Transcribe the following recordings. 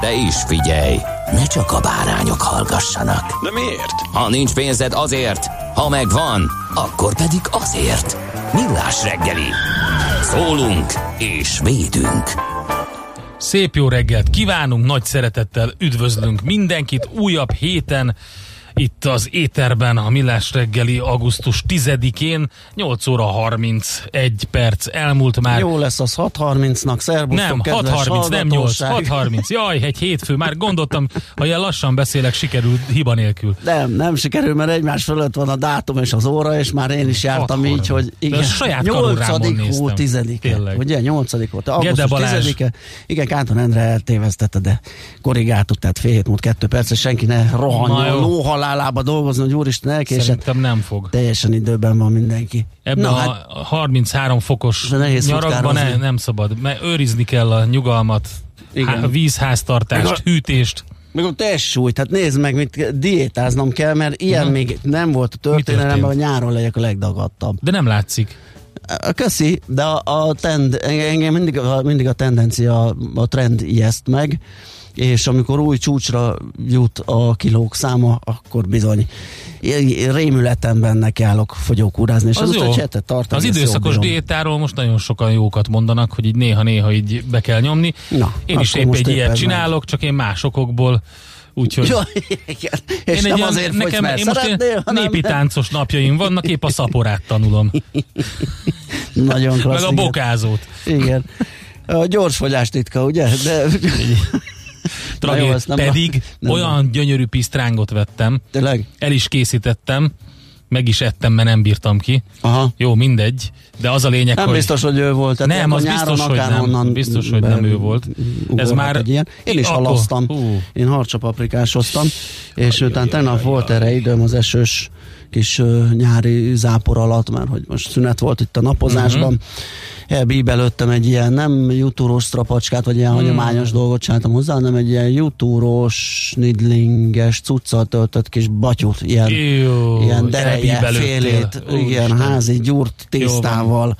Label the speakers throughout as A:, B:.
A: De is figyelj, ne csak a bárányok hallgassanak.
B: De miért?
A: Ha nincs pénzed azért, ha megvan, akkor pedig azért. Millás reggeli. Szólunk és védünk.
C: Szép jó reggelt kívánunk, nagy szeretettel üdvözlünk mindenkit újabb héten itt az éterben a Millás reggeli augusztus 10-én 8 óra 31 perc elmúlt már.
D: Jó lesz az 6.30-nak, szervusztok,
C: nem,
D: kedves
C: 6.30, nem 8,
D: hallgatóság.
C: 6.30. Jaj, egy hétfő, már gondoltam, ha ilyen lassan beszélek, sikerült hiba nélkül.
D: Nem, nem sikerül, mert egymás fölött van a dátum és az óra, és már én is jártam
C: 6.30.
D: így, hogy
C: De a saját kalurámon
D: 8.
C: néztem.
D: hó 10
C: Tényleg.
D: Ugye, 8. volt, augusztus
C: Balázs.
D: 10 Igen, Kánton Endre eltévesztette, de korrigáltuk, tehát fél hét múlt kettő perc, senki ne
C: jó.
D: Lóhalálába dolgozni, hogy úristen elkésett.
C: Szerintem nem fog.
D: Teljesen időben van mindenki.
C: Ebben
D: Na,
C: a
D: hát,
C: 33 fokos nyarakban ne, nem szabad, mert őrizni kell a nyugalmat,
D: Igen.
C: há, vízháztartást,
D: a-
C: hűtést.
D: Meg a testsúlyt, hát nézd meg, mit diétáznom kell, mert ilyen még nem volt a történelemben, hogy nyáron legyek a legdagadtabb.
C: De nem látszik.
D: Köszi, de a, a trend, engem mindig, mindig a tendencia, a trend ijeszt meg, és amikor új csúcsra jut a kilók száma, akkor bizony rémületemben nekiállok fogyókúrázni, és
C: Az
D: az,
C: jó.
D: csetet tartani.
C: Az időszakos diétáról most nagyon sokan jókat mondanak, hogy így néha-néha így be kell nyomni.
D: Na,
C: én is épp egy ilyet
D: meg.
C: csinálok, csak én más okokból. Úgyhogy
D: Jó, igen. És
C: én
D: nem
C: ilyen-
D: azért fogysz, mert
C: én most
D: hanem
C: népi táncos napjaim vannak, épp a szaporát tanulom.
D: nagyon klassz.
C: Meg a bokázót.
D: Igen. A gyors fogyás titka, ugye? De
C: Tragé,
D: jó, nem-
C: pedig
D: nem-
C: olyan gyönyörű pisztrángot vettem,
D: tényleg?
C: el is készítettem, meg is ettem, mert nem bírtam ki.
D: Aha.
C: Jó, mindegy, de az a lényeg,
D: Nem
C: hogy...
D: biztos, hogy ő volt. Tehát
C: Nem, az biztos, hogy nem. Biztos, hogy nem ő volt. Ez már-
D: Egy ilyen. Én is halasztam. Én harcsapaprikásoztam, és utána tegnap volt erre időm az esős kis nyári zápor alatt, mert hogy most szünet volt itt a napozásban.
C: Mhm.
D: Elbíbelődtem egy ilyen nem jutúros strapacskát, vagy ilyen
C: Hmm.
D: hagyományos dolgot csináltam hozzá, hanem egy ilyen jutúros, nidlinges, cuccal töltött kis batyut, ilyen
C: Jó,
D: ilyen dereje, félét, igen,
C: Úristen.
D: házi gyúrt tésztával,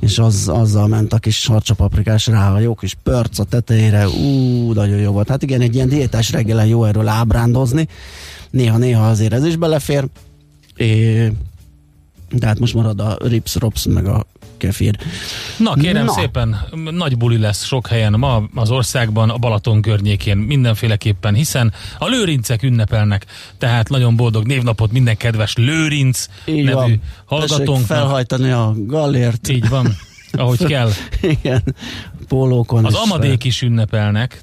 D: és az, azzal ment a kis harcsapaprikás rá, a jó kis pörc a tetejére, ú, nagyon jó volt. Hát igen, egy ilyen diétás reggelen jó erről ábrándozni, néha-néha azért ez is belefér, é, de hát most marad a rips, rops, meg a kefir.
C: Na kérem
D: Na.
C: szépen, nagy buli lesz sok helyen ma az országban, a Balaton környékén mindenféleképpen, hiszen a lőrincek ünnepelnek, tehát nagyon boldog névnapot minden kedves lőrinc
D: Így
C: nevű
D: van. Tessék
C: hallgatónknak.
D: felhajtani a gallért.
C: Így van, ahogy kell.
D: Igen, pólókon.
C: Az
D: és
C: amadék is ünnepelnek,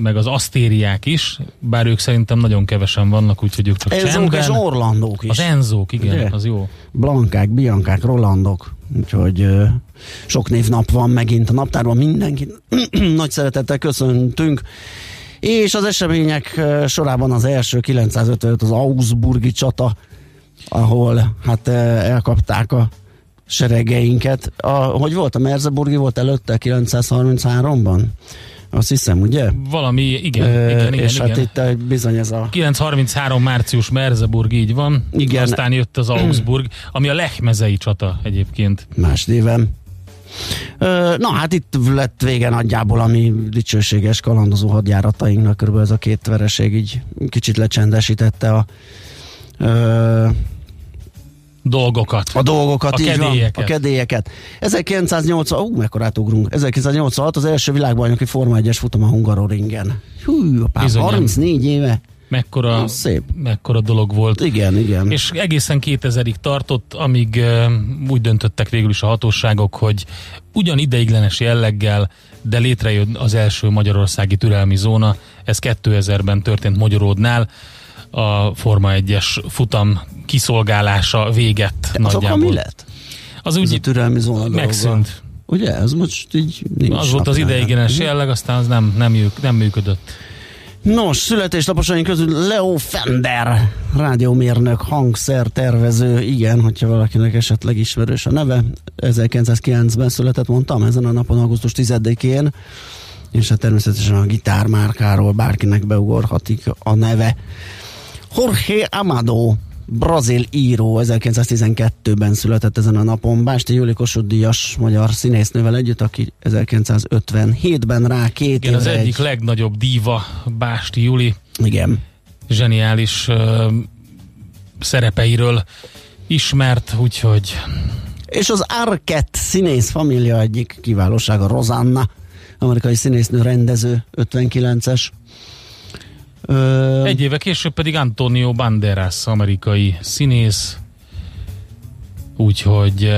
C: meg az asztériák is, bár ők szerintem nagyon kevesen vannak, úgyhogy ők csak
D: Enzók és. Orlandók is.
C: Az enzók, igen,
D: Ugye?
C: az jó.
D: Blankák, Biankák, Rolandok, úgyhogy sok névnap van megint a naptárban, mindenkit nagy szeretettel köszöntünk. És az események sorában az első 955 az Augsburgi csata, ahol hát elkapták a seregeinket. A, hogy volt a Merseburgi, volt előtte 933-ban? Azt hiszem, ugye?
C: Valami, igen,
D: Ö,
C: igen, igen,
D: és
C: igen.
D: hát itt ö, bizony ez a
C: 933. március Merseburg, így van.
D: Igen.
C: Aztán jött az Augsburg, ami a Lechmezei csata egyébként.
D: más néven. Na hát itt lett vége nagyjából a mi dicsőséges kalandozó hadjáratainknak, körülbelül ez a két vereség így kicsit lecsendesítette a,
C: Dolgokat.
D: a dolgokat,
C: A
D: így
C: kedélyeket.
D: Van, a kedélyeket. 1980, ú, mekkorát ugrunk, 1986 az első világbajnoki Forma 1-es futam a Hungaroringen. Hú, apám,
C: Bizonyám.
D: 34 éve.
C: mekkora,
D: Szép.
C: mekkora dolog volt.
D: Igen, igen.
C: És egészen 2000-ig tartott, amíg uh, úgy döntöttek végül is a hatóságok, hogy ugyan ideiglenes jelleggel, de létrejön az első magyarországi türelmi zóna. Ez 2000-ben történt Magyaródnál. A Forma 1-es futam kiszolgálása véget
D: Az akkor
C: nagyjából.
D: mi lett?
C: Az
D: Ez a
C: úgy
D: türelmi zóna
C: megszűnt.
D: Ugye, ez most így nincs
C: Az volt az ideiglenes jelleg, aztán az nem, nem, nem működött.
D: Nos, születésnaposaink közül Leo Fender, rádiómérnök, hangszer, tervező, igen, hogyha valakinek esetleg ismerős a neve. 1909-ben született, mondtam, ezen a napon, augusztus 10-én, és hát természetesen a gitármárkáról bárkinek beugorhatik a neve. Jorge Amado, brazil író, 1912-ben született ezen a napon, Básti Júli Kossuth Díjas magyar színésznővel együtt, aki 1957-ben rá két
C: Igen, az egyik
D: egy...
C: legnagyobb díva Básti Juli
D: Igen.
C: zseniális uh, szerepeiről ismert, úgyhogy
D: És az Arquette színész família egyik kiválósága, Rosanna, amerikai színésznő, rendező, 59-es. Ö,
C: egy éve később pedig Antonio Banderas, amerikai színész, úgyhogy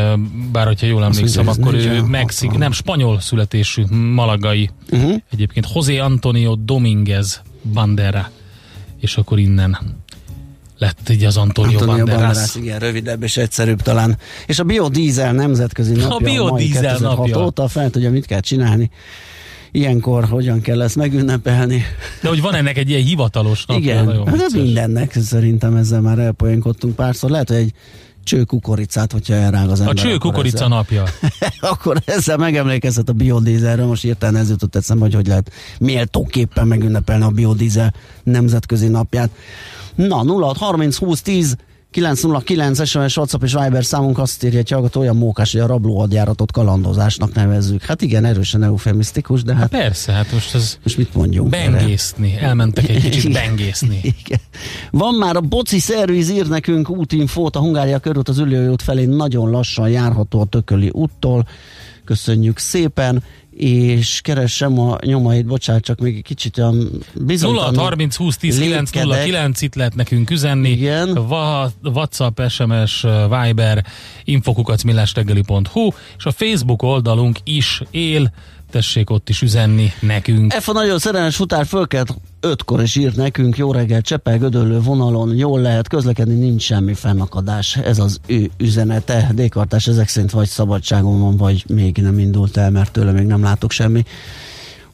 C: bár hogyha jól emlékszem, akkor ő
D: 46.
C: Mexik, nem spanyol születésű, malagai.
D: uh-huh.
C: Egyébként José Antonio Dominguez Bandera, és akkor innen lett így az Antonio,
D: Antonio
C: Banderas.
D: Banderas, igen, rövidebb és egyszerűbb talán. És a biodízel nemzetközi napja a, mai
C: biodízel
D: 2006
C: napja.
D: óta fel tudja, mit kell csinálni. Ilyenkor hogyan kell ezt megünnepelni.
C: De hogy van ennek egy ilyen hivatalos napja,
D: igen,
C: nagyon
D: hát de mindennek szerintem ezzel már elpoénkodtunk párszor. Lehet, hogy egy cső kukoricát, hogyha elrág az
C: A
D: ember.
C: cső
D: akkor
C: kukorica
D: ezzel-
C: napja.
D: akkor ezzel megemlékezhet a biodízelről, most írtán ez jutott eszembe, hogy hogy lehet méltóképpen megünnepelni a biodízel nemzetközi napját. Na, 0 30 20 10 909 SMS, WhatsApp és Viber számunk azt írja, hogy hallgató olyan mókás, hogy a rablóadjáratot kalandozásnak nevezzük. Hát igen, erősen eufemisztikus, de hát
C: Persze, hát most ez
D: most mit mondjunk? erre?
C: bengészni. Elmentek egy kicsit bengészni.
D: Igen. Van már a Boci Szerviz ír nekünk útinfót, a Hungária körút az Üllői út felé nagyon lassan járható a Tököli úttól. Köszönjük szépen, és keressem a nyomait, bocsánat, csak még egy kicsit olyan
C: 0
D: bizonytalan.
C: 30 20 10 9 0
D: lépkedek.
C: 9 itt lehet nekünk üzenni.
D: Igen.
C: Va, WhatsApp, SMS, Viber, infokukacmillásreggeli.hu és a Facebook oldalunk is él. Tessék ott is üzenni nekünk.
D: F a nagyon szerelmes futár fölkelt ötkor és írt nekünk, jó reggel, Csepel, Gödöllő vonalon, jól lehet közlekedni, nincs semmi fennakadás. Ez az ő üzenete. Dékartás ezek szerint vagy szabadságon van, vagy még nem indult el, mert tőle még nem látok semmi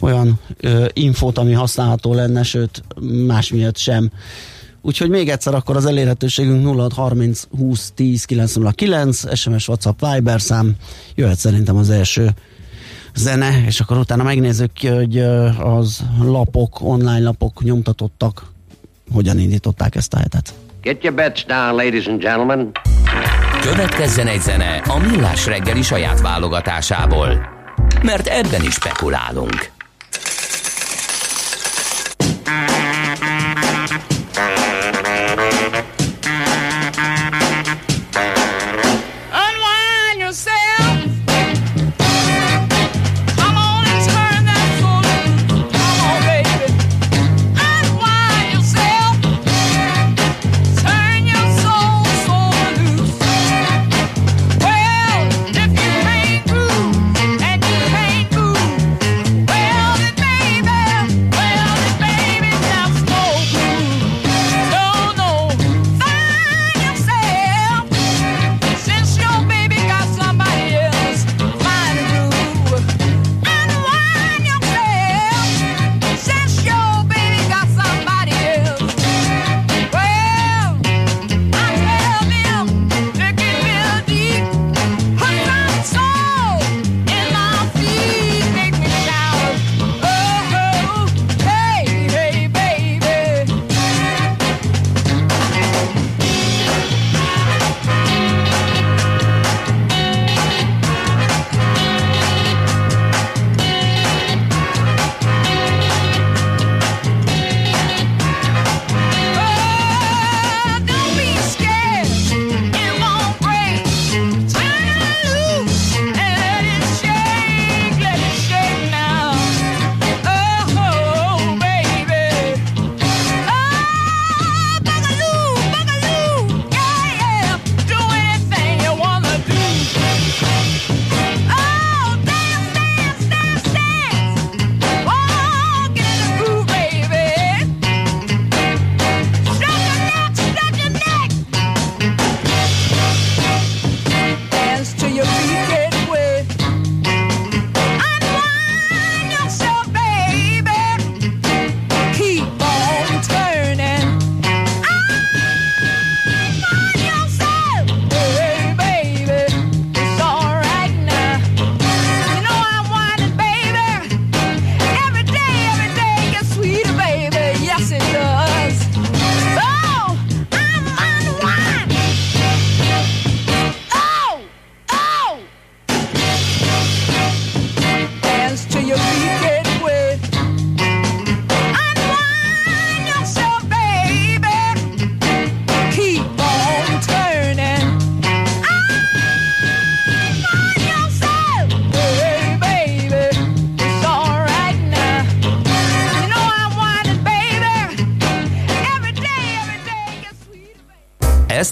D: olyan ö, infót, ami használható lenne, sőt, más miatt sem. Úgyhogy még egyszer akkor az elérhetőségünk 0630 20 10 909, SMS, WhatsApp, Viber szám, jöhet szerintem az első zene, és akkor utána megnézzük ki, hogy az lapok, online lapok nyomtatottak, hogyan indították ezt a hetet.
E: Get your bets down, ladies and gentlemen.
A: Következzen egy zene a Millás reggeli saját válogatásából. Mert ebben is spekulálunk.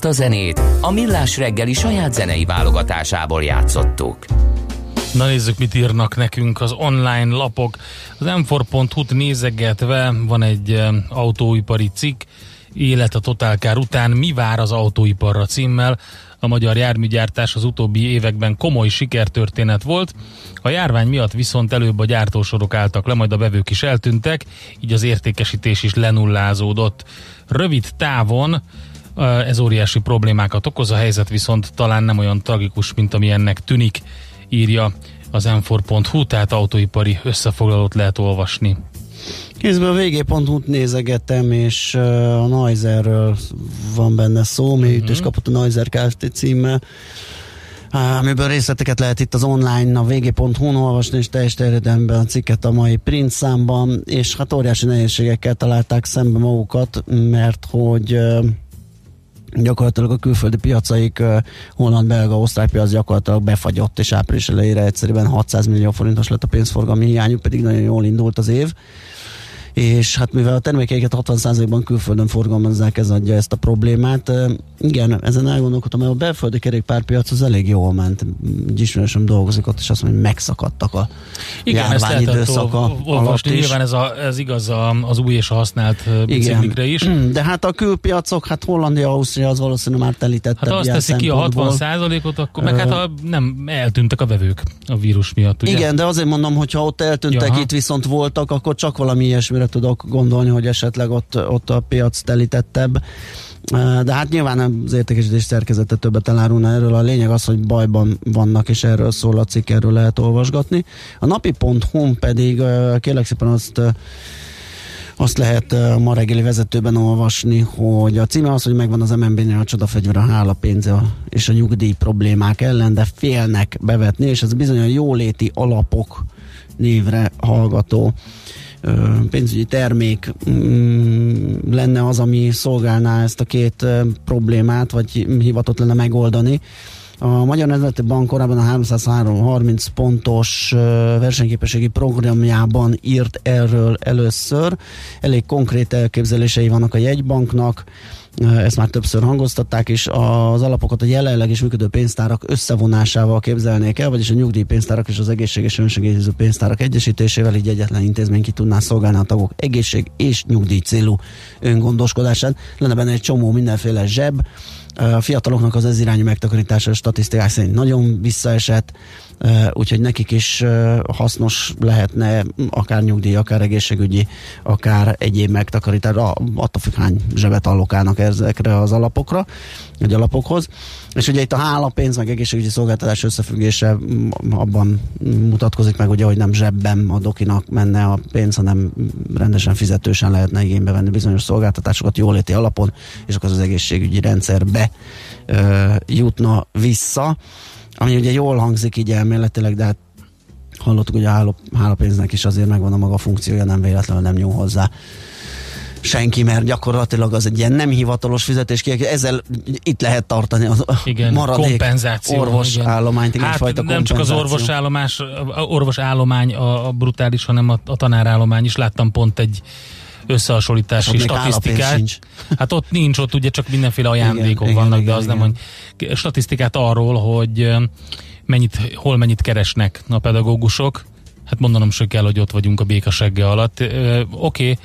A: A zenét a Millás reggeli saját zenei válogatásából játszottuk.
C: Na nézzük, mit írnak nekünk az online lapok. Az m4.hu-t nézegetve van egy eh, autóipari cikk, élet a totálkár után, mi vár az autóiparra címmel. A magyar járműgyártás az utóbbi években komoly sikertörténet volt, a járvány miatt viszont előbb a gyártósorok álltak le, majd a vevők is eltűntek, így az értékesítés is lenullázódott. Rövid távon ez óriási problémákat okoz, a helyzet viszont talán nem olyan tragikus, mint ami ennek tűnik, írja az m4.hu, tehát autóipari összefoglalót lehet olvasni.
D: Kézben a vg.hu-t nézegetem, és a Neizerről van benne szó, mi uh-huh. is kapott a Neuser Kft. címmel, amiből részleteket lehet itt az online, a vg.hu-n olvasni, és teljes terjedelemben a cikket a mai print számban, és hát óriási nehézségekkel találták szembe magukat, mert hogy gyakorlatilag a külföldi piacaik, holland, belga, osztrák piac gyakorlatilag befagyott, és április elejére egyszerűen 600 millió forintos lett a pénzforgalmi hiányuk, pedig nagyon jól indult az év és hát mivel a termékeiket 60%-ban külföldön forgalmazzák, ez adja ezt a problémát. Igen, ezen elgondolkodtam, mert a belföldi kerékpárpiac az elég jól ment. Egy ismerősöm dolgozik ott, és azt mondja, hogy megszakadtak a
C: Igen,
D: járvány időszaka
C: ol- olvasni,
D: alatt is.
C: nyilván ez, a, ez igaz az új és a használt biciklikre is.
D: De hát a külpiacok, hát Hollandia, Ausztria az valószínűleg már telített.
C: Hát azt teszi ki a 60 százalékot, akkor meg hát a, nem eltűntek a vevők a vírus miatt, ugye?
D: Igen, de azért mondom, hogy ha ott eltűntek,
C: Jaha.
D: itt viszont voltak, akkor csak valami ilyesmire tudok gondolni, hogy esetleg ott, ott a piac telítettebb. De hát nyilván az értékesítés szerkezete többet elárulna erről. A lényeg az, hogy bajban vannak, és erről szól a cikk, erről lehet olvasgatni. A napi.hu pedig kérlek szépen azt azt lehet ma reggeli vezetőben olvasni, hogy a címe az, hogy megvan az MNB-nél a csodafegyver a hálapénze és a nyugdíj problémák ellen, de félnek bevetni, és ez bizony a jóléti alapok névre hallgató pénzügyi termék mm, lenne az, ami szolgálná ezt a két problémát, vagy hivatott lenne megoldani. A Magyar Nemzeti Bank korábban a 330 pontos versenyképességi programjában írt erről először. Elég konkrét elképzelései vannak a jegybanknak, ezt már többször hangoztatták, és az alapokat a jelenleg is működő pénztárak összevonásával képzelnék el, vagyis a nyugdíjpénztárak és az egészséges önsegélyező pénztárak egyesítésével, így egyetlen intézmény ki tudná szolgálni a tagok egészség és nyugdíj célú öngondoskodását. Lenne benne egy csomó mindenféle zseb, a fiataloknak az ez irányú megtakarítása statisztikák szerint nagyon visszaesett, úgyhogy nekik is hasznos lehetne akár nyugdíj, akár egészségügyi, akár egyéb megtakarítás, attól függ hány zsebet allokálnak ezekre az alapokra, vagy alapokhoz. És ugye itt a hálapénz, meg egészségügyi szolgáltatás összefüggése abban mutatkozik meg, ugye, hogy nem zsebben a dokinak menne a pénz, hanem rendesen fizetősen lehetne igénybe venni bizonyos szolgáltatásokat jóléti alapon, és akkor az egészségügyi rendszerbe ö, jutna vissza, ami ugye jól hangzik így elméletileg, de hát hallottuk, hogy a hálapénznek is azért megvan a maga funkciója, nem véletlenül nem nyúl hozzá senki, mert gyakorlatilag az egy ilyen nem hivatalos fizetés, ezzel itt lehet tartani az
C: Igen,
D: maradék
C: kompenzáció,
D: orvos
C: igen.
D: állományt, igen,
C: Hát nem csak az
D: kompenzáció.
C: orvosállomás, a orvosállomány a, a brutális, hanem a, a tanárállomány is. Láttam pont egy összehasonlítási
D: Ott
C: statisztikát. Hát ott nincs, ott ugye csak mindenféle ajándékok
D: Igen,
C: vannak,
D: igen,
C: de az
D: igen,
C: nem, hogy statisztikát arról, hogy mennyit, hol mennyit keresnek a pedagógusok. Hát mondanom se kell, hogy ott vagyunk a békasegge alatt. Oké,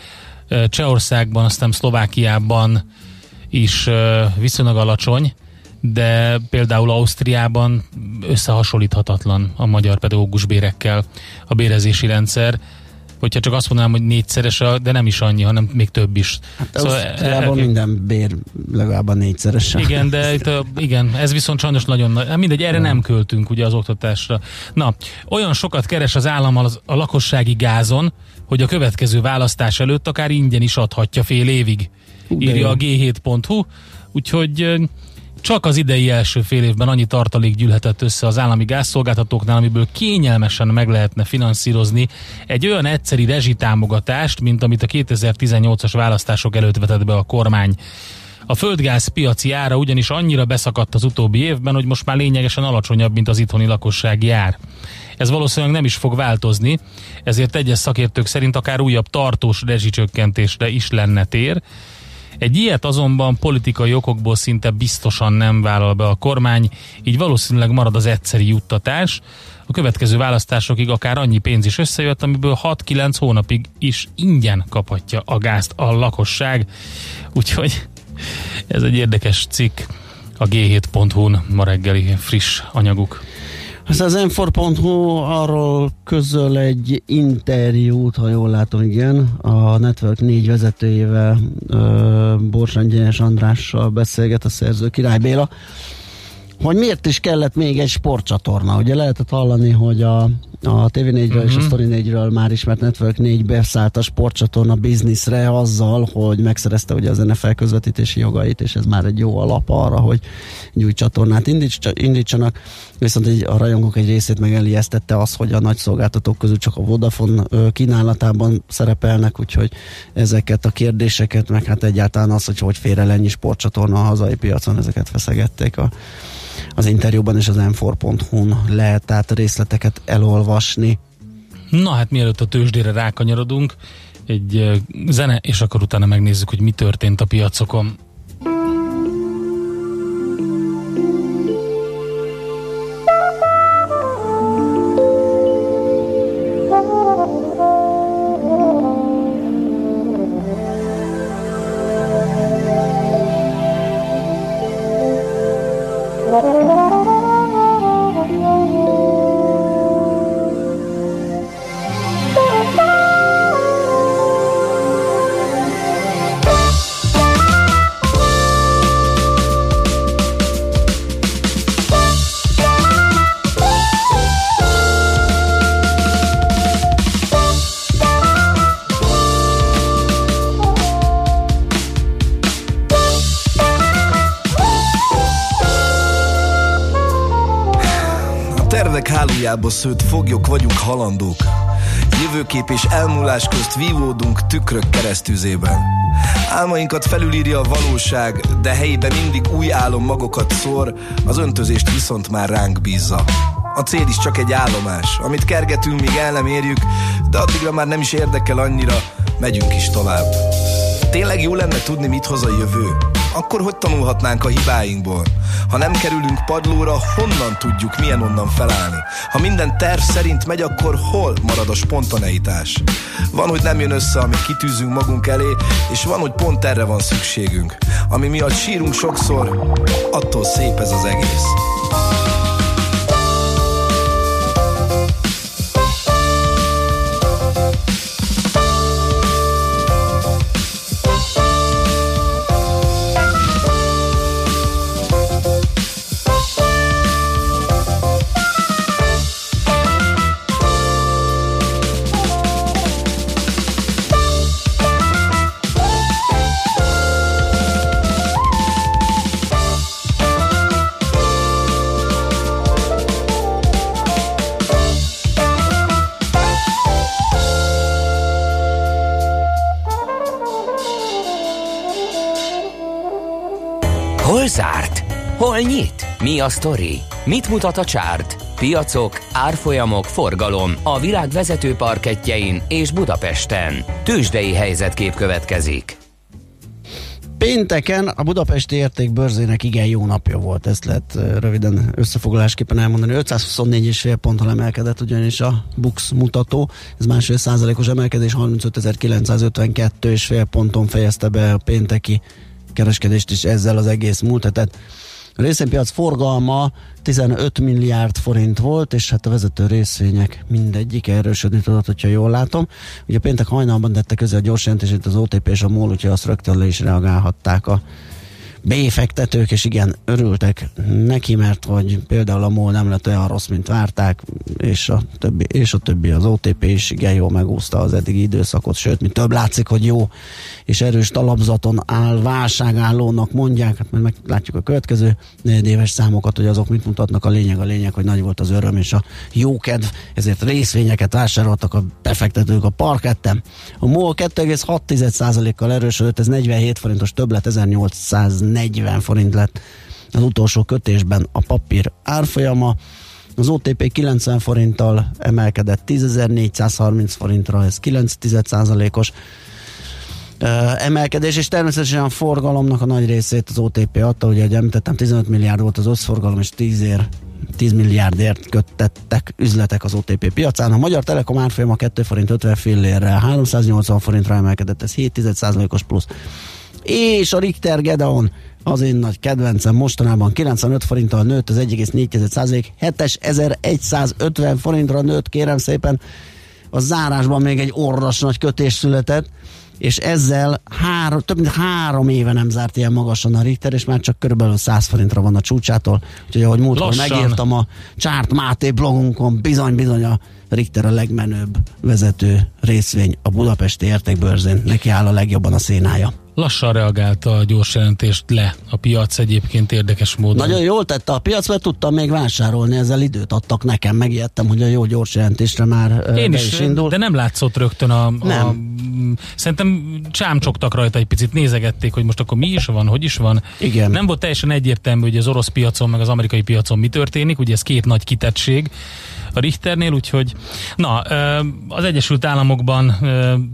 C: okay, Csehországban, aztán Szlovákiában is viszonylag alacsony, de például Ausztriában összehasonlíthatatlan a magyar pedagógus bérekkel a bérezési rendszer. Hogyha csak azt mondanám, hogy négyszeres, de nem is annyi, hanem még több is.
D: Hát Ausztriában
C: el-
D: minden bér legalább a négyszeresen.
C: igen, de itt a, igen, ez viszont sajnos nagyon nagy. Hát Mindegy, erre nem költünk ugye az oktatásra. Na, olyan sokat keres az állam az, a lakossági gázon, hogy a következő választás előtt akár ingyen is adhatja fél évig.
D: Hú,
C: Írja
D: jó.
C: a g7.hu, úgyhogy csak az idei első fél évben annyi tartalék gyűlhetett össze az állami gázszolgáltatóknál, amiből kényelmesen meg lehetne finanszírozni egy olyan egyszeri rezsitámogatást, mint amit a 2018-as választások előtt vetett be a kormány. A földgáz piaci ára ugyanis annyira beszakadt az utóbbi évben, hogy most már lényegesen alacsonyabb, mint az itthoni lakossági ár. Ez valószínűleg nem is fog változni, ezért egyes szakértők szerint akár újabb tartós rezsicsökkentésre is lenne tér. Egy ilyet azonban politikai okokból szinte biztosan nem vállal be a kormány, így valószínűleg marad az egyszeri juttatás. A következő választásokig akár annyi pénz is összejött, amiből 6-9 hónapig is ingyen kaphatja a gázt a lakosság. Úgyhogy ez egy érdekes cikk a g7.hu-n ma reggeli friss anyaguk.
D: Ez az m arról közöl egy interjút, ha jól látom, igen, a Network 4 vezetőjével, Borsán Gyenes Andrással beszélget a szerző Király Béla, hogy miért is kellett még egy sportcsatorna. Ugye lehetett hallani, hogy a, a TV4-ről uh-huh. és a mhm. Story 4-ről már ismert Network 4 beszállt a sportcsatorna bizniszre azzal, hogy megszerezte ugye az NFL közvetítési jogait, és ez már egy jó alap arra, hogy egy új csatornát indítsanak. Viszont egy, a rajongók egy részét meg elijesztette az, hogy a nagy szolgáltatók közül csak a Vodafone kínálatában szerepelnek, úgyhogy ezeket a kérdéseket, meg hát egyáltalán az, hogy hogy fér el ennyi sportcsatorna a hazai piacon, ezeket feszegették a az interjúban és az m4.hu-n lehet a részleteket elolvasni.
C: Na hát mielőtt a tőzsdére rákanyarodunk, egy zene, és akkor utána megnézzük, hogy mi történt a piacokon.
F: Hiába szőtt foglyok vagyunk halandók Jövőkép és elmúlás közt vívódunk tükrök keresztüzében Álmainkat felülírja a valóság, de helyébe mindig új álom magokat szór, az öntözést viszont már ránk bízza. A cél is csak egy állomás, amit kergetünk, míg el nem érjük, de addigra már nem is érdekel annyira, megyünk is tovább. Tényleg jó lenne tudni, mit hoz a jövő? Akkor hogy tanulhatnánk a hibáinkból? Ha nem kerülünk padlóra, honnan tudjuk, milyen onnan felállni? Ha minden terv szerint megy, akkor hol marad a spontaneitás? Van, hogy nem jön össze, amit kitűzünk magunk elé, és van, hogy pont erre van szükségünk. Ami miatt sírunk sokszor, attól szép ez az egész.
A: Mi a sztori? Mit mutat a csárt? Piacok, árfolyamok, forgalom a világ vezető parketjein és Budapesten. Tősdei helyzetkép következik.
D: Pénteken a budapesti értékbörzének igen jó napja volt, ezt lehet röviden összefoglalásképpen elmondani. 524,5 ponton emelkedett ugyanis a Bux mutató, ez másfél százalékos emelkedés, 35.952 és fél ponton fejezte be a pénteki kereskedést is ezzel az egész múlt hetet. A részvénypiac forgalma 15 milliárd forint volt, és hát a vezető részvények mindegyik erősödni tudott, hogyha jól látom. Ugye péntek hajnalban tette közé a gyors jelentését az OTP és a MOL, úgyhogy azt rögtön le is reagálhatták a befektetők, és igen, örültek neki, mert hogy például a MOL nem lett olyan rossz, mint várták, és a többi, és a többi az OTP is igen jól megúszta az eddigi időszakot, sőt, mi több látszik, hogy jó és erős talapzaton áll, válságállónak mondják, hát majd meglátjuk a következő éves számokat, hogy azok mit mutatnak, a lényeg a lényeg, hogy nagy volt az öröm és a jókedv, ezért részvényeket vásároltak a befektetők a parkettem. A MOL 2,6%-kal erősödött, ez 47 forintos többlet, 1840 forint lett az utolsó kötésben a papír árfolyama. Az OTP 90 forinttal emelkedett 10.430 forintra, ez 9 os emelkedés, és természetesen a forgalomnak a nagy részét az OTP adta, ugye, ahogy említettem, 15 milliárd volt az összforgalom, és 10 ér 10 milliárdért köttettek üzletek az OTP piacán. A Magyar Telekom árfolyama 2 forint 50 fillérrel 380 forintra emelkedett, ez 7,1%-os plusz. És a Richter Gedeon az én nagy kedvencem mostanában 95 forinttal nőtt, az 1,4 7150 forintra nőtt, kérem szépen. A zárásban még egy orras nagy kötés született, és ezzel három, több mint három éve nem zárt ilyen magasan a Richter, és már csak körülbelül 100 forintra van a csúcsától. Úgyhogy ahogy múltkor megírtam a Csárt Máté blogunkon, bizony-bizony a Richter a legmenőbb vezető részvény a budapesti értékbőrzén. Neki áll a legjobban a szénája.
C: Lassan reagálta a gyors jelentést le a piac egyébként érdekes módon.
D: Nagyon jól tette a piac, mert tudtam még vásárolni, ezzel időt adtak nekem, megijedtem, hogy a jó gyors jelentésre már
C: Én
D: be
C: is,
D: is indul.
C: de nem látszott rögtön a, a...
D: Nem.
C: Szerintem csámcsogtak rajta egy picit, nézegették, hogy most akkor mi is van, hogy is van.
D: Igen.
C: Nem volt teljesen egyértelmű, hogy az orosz piacon, meg az amerikai piacon mi történik, ugye ez két nagy kitettség a Richternél, úgyhogy na, az Egyesült Államokban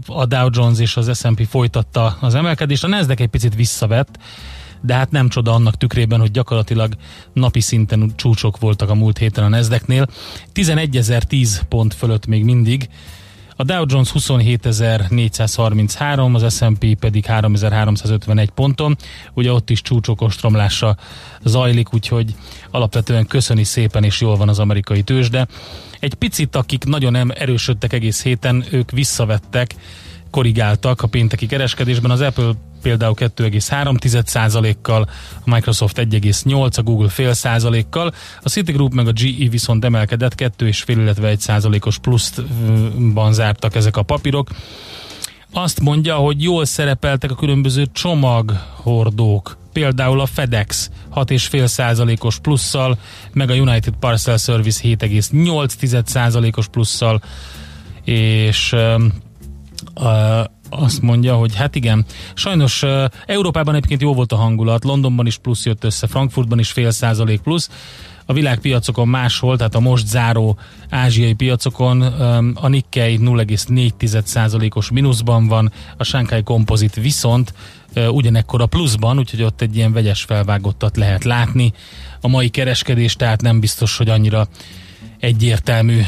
C: a Dow Jones és az S&P folytatta az emelkedést, a Nasdaq egy picit visszavett, de hát nem csoda annak tükrében, hogy gyakorlatilag napi szinten csúcsok voltak a múlt héten a Nasdaqnél. 11.010 pont fölött még mindig, a Dow Jones 27.433, az S&P pedig 3.351 ponton. Ugye ott is csúcsok ostromlása zajlik, úgyhogy alapvetően köszöni szépen és jól van az amerikai tőzsde. Egy picit, akik nagyon erősödtek egész héten, ők visszavettek, korrigáltak a pénteki kereskedésben. Az Apple például 2,3%-kal, a Microsoft 1,8, a Google fél százalékkal, a Citigroup meg a GE viszont emelkedett 2,5, illetve 1 százalékos pluszban zártak ezek a papírok. Azt mondja, hogy jól szerepeltek a különböző csomaghordók, például a FedEx 6,5 százalékos plusszal, meg a United Parcel Service 7,8 százalékos plusszal, és azt mondja, hogy hát igen, sajnos Európában egyébként jó volt a hangulat, Londonban is plusz jött össze, Frankfurtban is fél százalék plusz, a világpiacokon máshol, tehát a most záró ázsiai piacokon a Nikkei 0,4%-os mínuszban van, a Shanghai Composite viszont uh, ugyanekkor a pluszban, úgyhogy ott egy ilyen vegyes felvágottat lehet látni. A mai kereskedés tehát nem biztos, hogy annyira egyértelmű,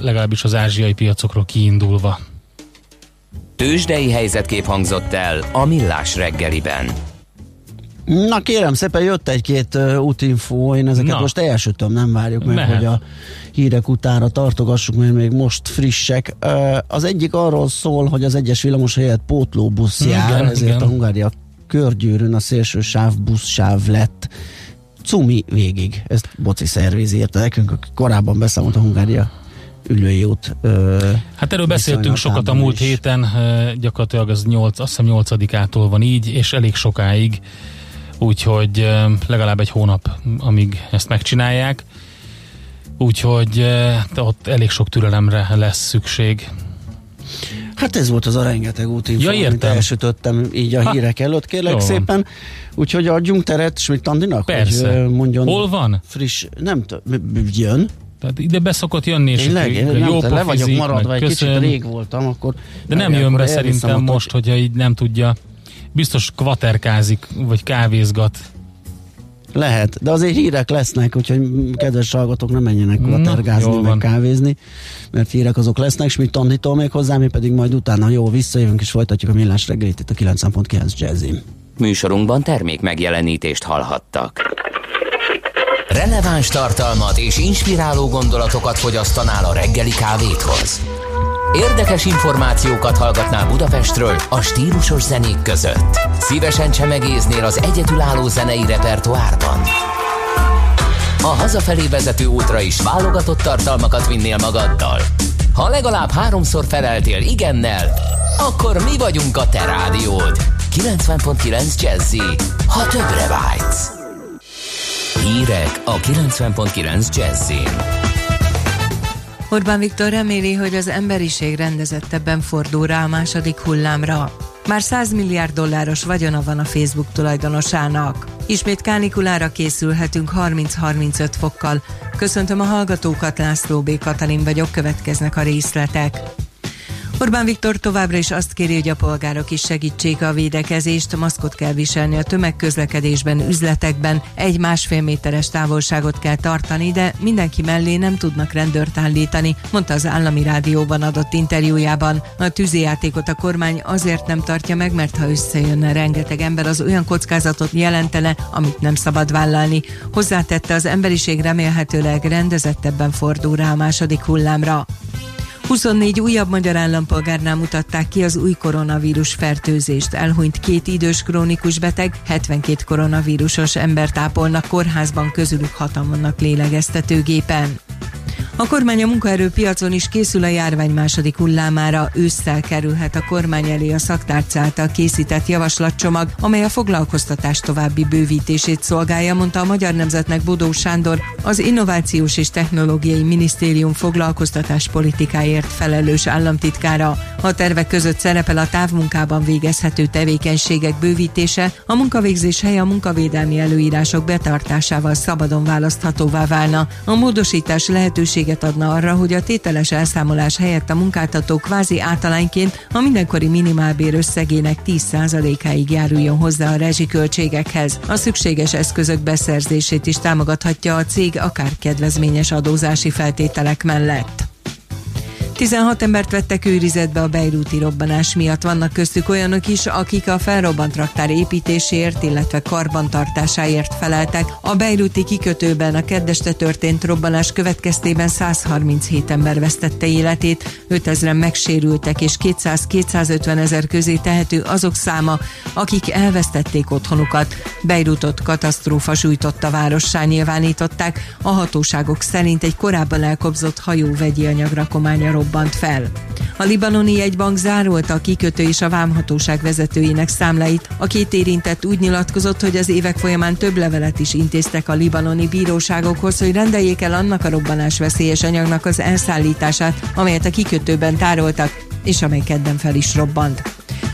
C: legalábbis az ázsiai piacokról kiindulva.
A: Tőzsdei helyzetkép hangzott el a Millás reggeliben.
D: Na kérem szépen, jött egy-két uh, útinfó, én ezeket
C: Na.
D: most elsütöm, nem várjuk meg,
C: Mehet.
D: hogy a hírek utára tartogassuk, mert még most frissek. Uh, az egyik arról szól, hogy az egyes villamos helyett pótlóbusz
C: Igen,
D: jár, ezért
C: igen.
D: a Hungária körgyűrűn a szélső sáv buszsáv lett cumi végig. Ezt Boci Szerviz írta nekünk, korábban beszámolt a Hungária ülői út. Uh,
C: Hát erről beszéltünk sokat a múlt
D: is.
C: héten, gyakorlatilag az 8, azt hiszem 8-ától van így, és elég sokáig, úgyhogy legalább egy hónap, amíg ezt megcsinálják. Úgyhogy ott elég sok türelemre lesz szükség.
D: Hát ez volt az a rengeteg útinfo,
C: Ja,
D: amit
C: értem.
D: elsütöttem így a
C: Ha,
D: hírek előtt, kérlek
C: jó van.
D: szépen. Úgyhogy adjunk teret Schmidt Andinak,
C: Persze.
D: hogy ö, mondjon
C: Hol van?
D: friss, nem t- jön.
C: Tehát ide beszokott jönni, és
D: Tényleg, nem,
C: jó
D: te le vagyok maradva, egy kicsit
C: köszön.
D: rég voltam, akkor
C: De nem jön be szerintem
D: ott,
C: most, hogyha így nem tudja. Biztos kvaterkázik, vagy kávézgat.
D: Lehet, de azért hírek lesznek, úgyhogy kedves hallgatók, nem menjenek kvatergázni, meg
C: van.
D: kávézni, mert hírek azok lesznek, Schmidt Anditól még hozzá, mi pedig majd utána jó visszajövünk, és folytatjuk a millás reggelit itt a 9.9 Jazzin.
A: Műsorunkban termék megjelenítést hallhattak. Releváns tartalmat és inspiráló gondolatokat fogyasztanál a reggeli kávéthoz. Érdekes információkat hallgatnál Budapestről a stílusos zenék között. Szívesen csemegéznél az egyedülálló zenei repertoárban. A hazafelé vezető útra is válogatott tartalmakat vinnél magaddal. Ha legalább háromszor feleltél igennel, akkor mi vagyunk a te rádiód. 90.9 Jazzy, ha többre vágysz. Hírek a 90.9 Jazzin.
G: Orbán Viktor reméli, hogy az emberiség rendezettebben fordul rá a második hullámra. Már 100 milliárd dolláros vagyona van a Facebook tulajdonosának. Ismét kánikulára készülhetünk 30-35 fokkal. Köszöntöm a hallgatókat, László B. Katalin vagyok, következnek a részletek. Orbán Viktor továbbra is azt kéri, hogy a polgárok is segítsék a védekezést, maszkot kell viselni a tömegközlekedésben, üzletekben, egy másfél méteres távolságot kell tartani, de mindenki mellé nem tudnak rendőrt állítani, mondta az állami rádióban adott interjújában. A tűzijátékot a kormány azért nem tartja meg, mert ha összejönne rengeteg ember, az olyan kockázatot jelentene, amit nem szabad vállalni. Hozzátette az emberiség remélhetőleg rendezettebben fordul rá a második hullámra. 24 újabb magyar állampolgárnál mutatták ki az új koronavírus fertőzést. Elhunyt két idős krónikus beteg, 72 koronavírusos embert ápolnak kórházban, közülük hatan vannak lélegeztetőgépen. A kormány a munkaerőpiacon is készül a járvány második hullámára. Ősszel kerülhet a kormány elé a szaktárc által készített javaslatcsomag, amely a foglalkoztatás további bővítését szolgálja, mondta a Magyar Nemzetnek Bodó Sándor, az Innovációs és Technológiai Minisztérium foglalkoztatás politikáért felelős államtitkára. A tervek között szerepel a távmunkában végezhető tevékenységek bővítése, a munkavégzés helye a munkavédelmi előírások betartásával szabadon választhatóvá válna. A módosítás lehetőséget adna arra, hogy a tételes elszámolás helyett a munkáltató kvázi általányként a mindenkori minimálbér összegének 10%-áig járuljon hozzá a rezsiköltségekhez. A szükséges eszközök beszerzését is támogathatja a cég akár kedvezményes adózási feltételek mellett. 16 embert vettek őrizetbe a bejrúti robbanás miatt. Vannak köztük olyanok is, akik a felrobbant raktár építéséért, illetve karbantartásáért feleltek. A bejrúti kikötőben a keddeste történt robbanás következtében 137 ember vesztette életét, 5000-en megsérültek, és 200-250 ezer közé tehető azok száma, akik elvesztették otthonukat. Bejrutot katasztrófa sújtotta várossá nyilvánították. A hatóságok szerint egy korábban elkobzott hajó vegyi anyagrakománya robbant fel. A libanoni jegybank zárolta a kikötő és a vámhatóság vezetőinek számláit. A két érintett úgy nyilatkozott, hogy az évek folyamán több levelet is intéztek a libanoni bíróságokhoz, hogy rendeljék el annak a robbanás veszélyes anyagnak az elszállítását, amelyet a kikötőben tároltak, és amely kedden fel is robbant.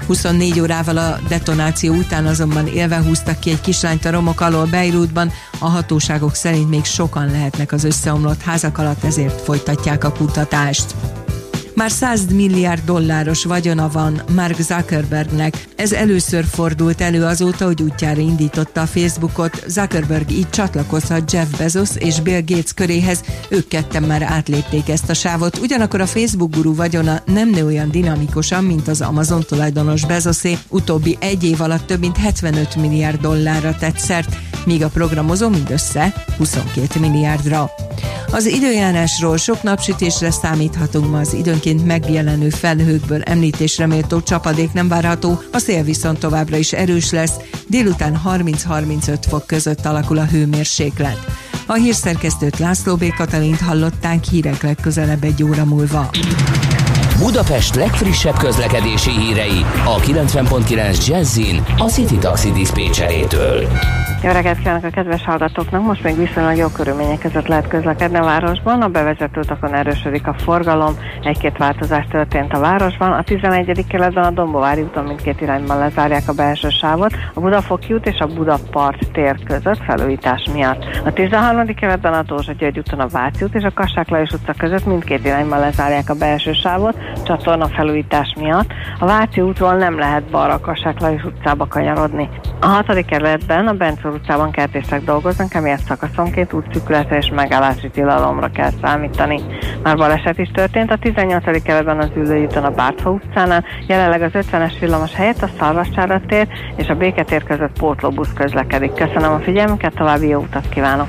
G: 24 órával a detonáció után azonban élve húztak ki egy kislányt a romok alól Beirutban, a hatóságok szerint még sokan lehetnek az összeomlott házak alatt, ezért folytatják a kutatást. Már 100 milliárd dolláros vagyona van Mark Zuckerbergnek. Ez először fordult elő azóta, hogy útjára indította a Facebookot. Zuckerberg így csatlakozhat Jeff Bezos és Bill Gates köréhez. Ők ketten már átlépték ezt a sávot. Ugyanakkor a Facebook guru vagyona nem nő olyan dinamikusan, mint az Amazon tulajdonos Bezosé. Utóbbi egy év alatt több mint 75 milliárd dollárra tett szert, míg a programozó mindössze 22 milliárdra. Az időjárásról sok napsütésre számíthatunk ma az időnként megjelenő felhőkből említésre méltó csapadék nem várható, a szél viszont továbbra is erős lesz, délután 30-35 fok között alakul a hőmérséklet. A hírszerkesztőt László B. Katalint hallották hírek legközelebb egy óra múlva.
A: Budapest legfrissebb közlekedési hírei a 90.9 Jazzin a City Taxi Dispécsejétől.
H: Jó reggelt kívánok a kedves hallgatóknak! Most még viszonylag jó körülmények között lehet közlekedni a városban. A bevezető utakon erősödik a forgalom, egy-két változás történt a városban. A 11. keletben a Dombovári úton mindkét irányban lezárják a belső sávot, a Budafoki út és a Budapart tér között felújítás miatt. A 13. keletben a Dózsa György úton a Váci út és a Kassák Lajos utca között mindkét irányban lezárják a belső sávot, csatorna felújítás miatt. A Váci útról nem lehet balra Kassák utcába kanyarodni. A 6. kerületben a Bencor utcában kertészek dolgoznak, emiatt szakaszonként útszűkületre és megállási tilalomra kell számítani. Már baleset is történt a 18. kerületben az ülői úton a Bártfa utcánál, jelenleg az 50-es villamos helyett a Szarvassára tér és a Béketér között pótlóbusz közlekedik. Köszönöm a figyelmüket, további jó utat kívánok!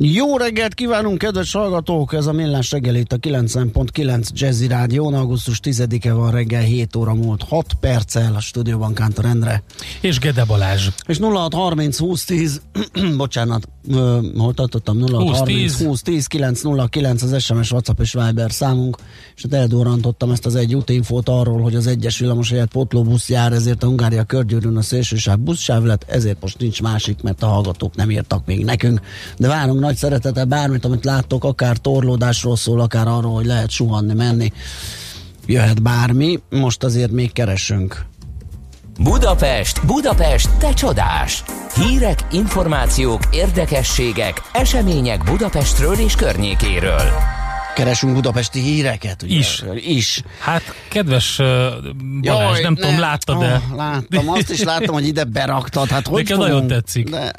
D: Jó reggelt kívánunk, kedves hallgatók! Ez a Millás reggel itt a 90.9 Jazzy Rádión. Augusztus 10-e van reggel 7 óra múlt 6 perccel a stúdióban Kántor Endre.
C: És Gede Balázs.
D: És 0630 2010, bocsánat, ö, hol tartottam? 0630
C: 2010.
D: 2010 909 az SMS, WhatsApp és Viber számunk, és hát eldurrantottam ezt az egy útinfót arról, hogy az egyes villamos helyett pótlóbusz jár, ezért a Hungária körgyűrűn a szélsősáv buszsáv lett, ezért most nincs másik, mert a hallgatók nem írtak még nekünk. De várunk nagy szeretettel bármit, amit láttok, akár torlódásról szól, akár arról, hogy lehet suhanni, menni. Jöhet bármi, most azért még keresünk.
A: Budapest, Budapest, te csodás! Hírek, információk, érdekességek, események Budapestről és környékéről.
D: Keresünk budapesti híreket, ugye?
C: Is.
D: Is.
C: Hát, kedves uh, Balázs,
D: Jaj,
C: nem tudom,
D: ne.
C: láttad de
D: Oh, láttam, azt is láttam, hogy ide beraktad. Hát hogy
C: Nekem
D: fogunk?
C: nagyon tetszik.
D: De...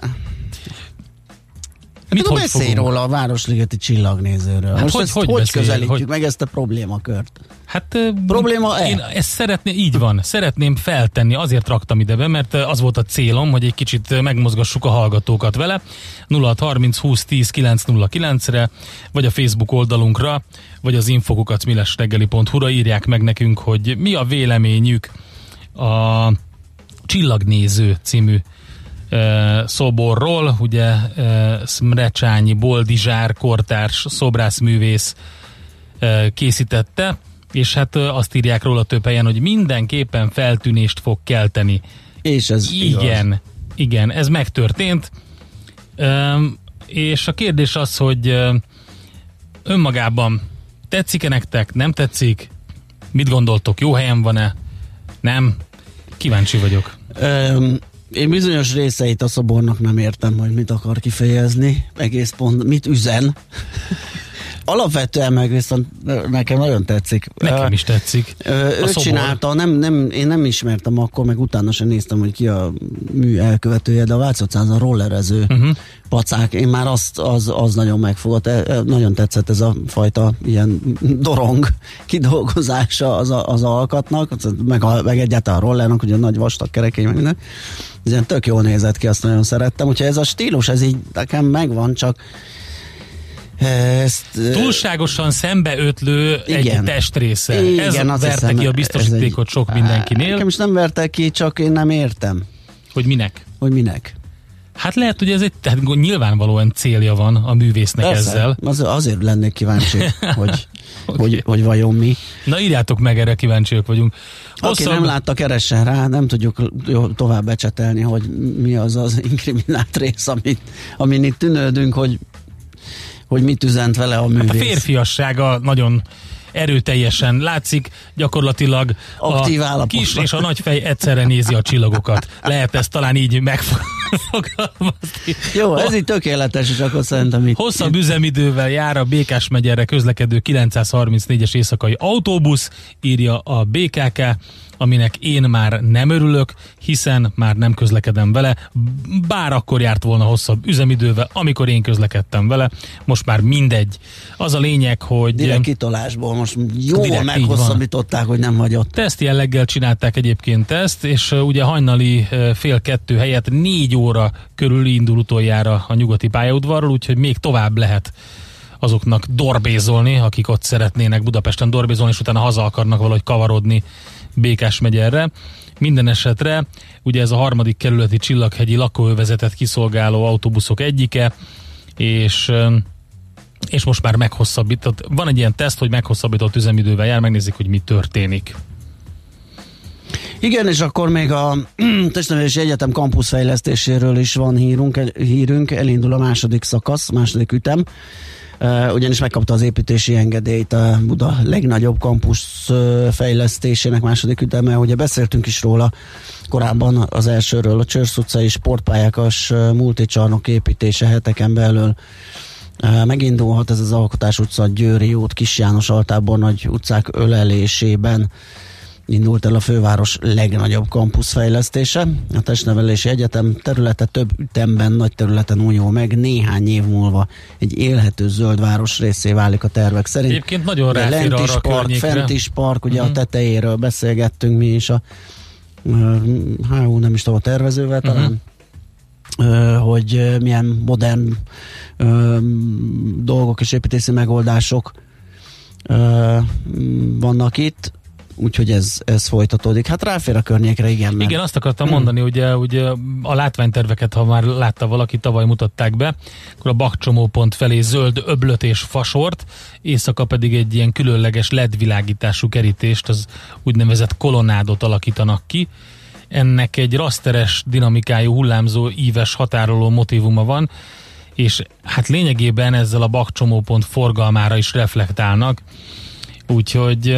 C: Mit,
D: Tudom,
C: hogy
D: beszélj
C: fogunk?
D: róla a Városligeti csillagnézőről.
C: Hát
D: Most
C: hogy-
D: ezt
C: hogy
D: hogy,
C: beszélj,
D: közelítjük
C: hogy-
D: meg ezt a problémakört?
C: Hát ö,
D: Probléma-e?
C: Én ezt szeretném, így van, szeretném feltenni, azért raktam ide be, mert az volt a célom, hogy egy kicsit megmozgassuk a hallgatókat vele. 0630 20 10 909-re, vagy a Facebook oldalunkra, vagy az infokukat millesreggeli.hu-ra írják meg nekünk, hogy mi a véleményük a Csillagnéző című szoborról, ugye Smrecsányi Boldizsár kortárs szobrászművész készítette, és hát azt írják róla több helyen, hogy mindenképpen feltűnést fog kelteni.
D: És ez
C: Igen,
D: igaz.
C: igen, ez megtörtént. És a kérdés az, hogy önmagában tetszik-e nektek, nem tetszik? Mit gondoltok, jó helyen van-e? Nem? Kíváncsi vagyok.
D: Én bizonyos részeit a szobornak nem értem, hogy mit akar kifejezni. Egész pont, mit üzen. Alapvetően meg viszont nekem nagyon tetszik.
C: Nekem is tetszik.
D: Ö,
C: A
D: ő
C: szobor.
D: csinálta, nem, nem, én nem ismertem akkor, meg utána sem néztem, hogy ki a mű elkövetője, de a Váci a rollerező
C: Uh-huh.
D: pacák, én már azt, az, az nagyon megfogott, E- e, nagyon tetszett ez a fajta ilyen dorong kidolgozása az, a, az alkatnak, meg, a, meg egyáltalán a rollernak, ugye nagy vastag kerekény, meg minden. Ez ilyen tök jól nézett ki, azt nagyon szerettem, úgyhogy ez a stílus, ez így nekem megvan, csak ezt, ö,
C: Túlságosan szembeötlő egy
D: Igen.
C: testrésze.
D: Igen,
C: ez verte
D: hiszem,
C: ki a biztosítékot
D: egy-
C: sok mindenkinél,
D: Nekem is nem verte ki, csak én nem értem,
C: hogy minek.
D: hogy minek.
C: Hát lehet, hogy ez egy, tehát nyilvánvalóan célja van a művésznek ezzel.
D: Az, azért lennék kíváncsi, hogy, hogy, hogy vajon mi.
C: Na írjátok meg, erre kíváncsiak vagyunk.
D: Aki nem látta, keressen rá, nem tudjuk tovább becsetelni, hogy mi az az inkriminált rész, amit, amin itt tűnődünk, hogy, hogy mit üzent vele a művész.
C: Hát a férfiassága nagyon erőteljesen látszik, gyakorlatilag
D: Aktív
C: a
D: állapotban.
C: kis és a nagy fej egyszerre nézi a csillagokat. Lehet ezt talán így megfogalmazni.
D: Jó, ez így tökéletes, és akkor szerintem itt...
C: Hosszabb üzemidővel jár a Békás megyerre közlekedő 934-es éjszakai autóbusz, írja a BKK, aminek én már nem örülök, hiszen már nem közlekedem vele, bár akkor járt volna hosszabb üzemidővel, amikor én közlekedtem vele, most már mindegy. Az a lényeg, hogy
D: Direkt kitolásból most jól
C: Direkt
D: meghosszabbították, hogy nem hagyott.
C: teszt jelleggel csinálták egyébként ezt, és ugye hajnali fél kettő helyett négy óra körül indul utoljára a nyugati pályaudvarról, úgyhogy még tovább lehet azoknak dorbézolni, akik ott szeretnének Budapesten dorbézolni, és utána haza akarnak valahogy kavarodni Békás megyerre. Minden esetre ugye ez a harmadik kerületi csillaghegyi lakóövezetet kiszolgáló autóbuszok egyike, és és most már meghosszabbított. Van egy ilyen teszt, hogy meghosszabbított üzemidővel jár, megnézik, hogy mi történik.
D: Igen, és akkor még a Testnevelési Egyetem kampuszfejlesztéséről is van hírunk, hírünk, elindul a második szakasz, második ütem, ugyanis megkapta az építési engedélyt a Buda legnagyobb kampusz fejlesztésének második üteme, ugye beszéltünk is róla korábban az elsőről, a Csörsz utcai sportpályákas multicsarnok építése heteken belül. Megindulhat ez az Alkotás utca, Győri út, Kis János Altábor nagy utcák ölelésében indult el a főváros legnagyobb kampusz fejlesztése. A Testnevelési Egyetem területe több ütemben, nagy területen újul meg, néhány év múlva egy élhető zöld város részé válik a tervek szerint.
C: Egyébként nagyon ráfér
D: lent is
C: arra
D: park,
C: környékre.
D: fent is park, ugye
C: Mhm.
D: a tetejéről beszélgettünk mi is a ú, nem is tudom, a tervezővel talán. ö, hogy milyen modern ö, dolgok és építési megoldások ö, vannak itt, úgyhogy ez, ez folytatódik. Hát ráfér a környékre, igen. Mert
C: Igen, azt akartam mondani, hogy ugye, ugye a látványterveket, ha már látta valaki, tavaly mutatták be, akkor a bakcsomópont felé zöld öblöt és fasort, éjszaka pedig egy ilyen különleges LED világítású kerítést, az úgynevezett kolonnádot alakítanak ki. Ennek egy raszteres dinamikájú hullámzó íves határoló motivuma van, és hát lényegében ezzel a bakcsomópont forgalmára is reflektálnak, úgyhogy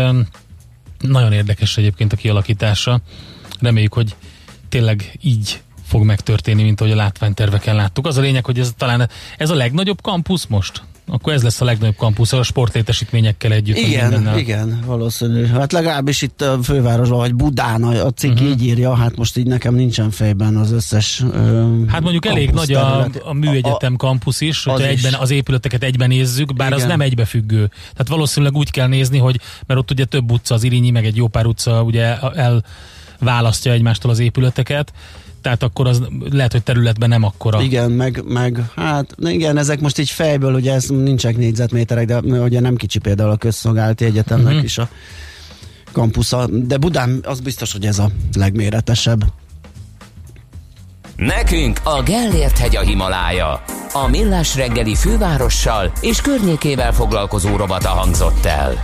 C: nagyon érdekes egyébként a kialakítása. Reméljük, hogy tényleg így fog megtörténni, mint ahogy a látványterveken láttuk. Az a lényeg, hogy ez talán ez a legnagyobb kampusz most? Akkor ez lesz a legnagyobb kampusz, a sportlétesítményekkel együtt.
D: Igen, igen, valószínű. Hát legalábbis itt a fővárosban, vagy Budán a, a cikk uh-huh. így írja, hát most így nekem nincsen fejben az összes ö,
C: Hát mondjuk elég nagy a, a műegyetem kampusz is, hogyha
D: az
C: egyben az épületeket egyben nézzük, bár az
D: Igen.
C: nem egybefüggő. Tehát valószínűleg úgy kell nézni, hogy mert ott ugye több utca, az Irinyi, meg egy jó pár utca ugye elválasztja egymástól az épületeket, tehát akkor az lehet, hogy területben nem akkora.
D: Igen, meg, meg hát igen, ezek most így fejből, ugye ez nincsenek négyzetméterek, de ugye nem kicsi például a közszolgálati egyetemnek
C: Mhm.
D: uh-huh. is a kampusza, de Budán az biztos, hogy ez a legméretesebb.
A: Nekünk a Gellért hegy a Himalája. A Millás reggeli fővárossal és környékével foglalkozó rovata hangzott el.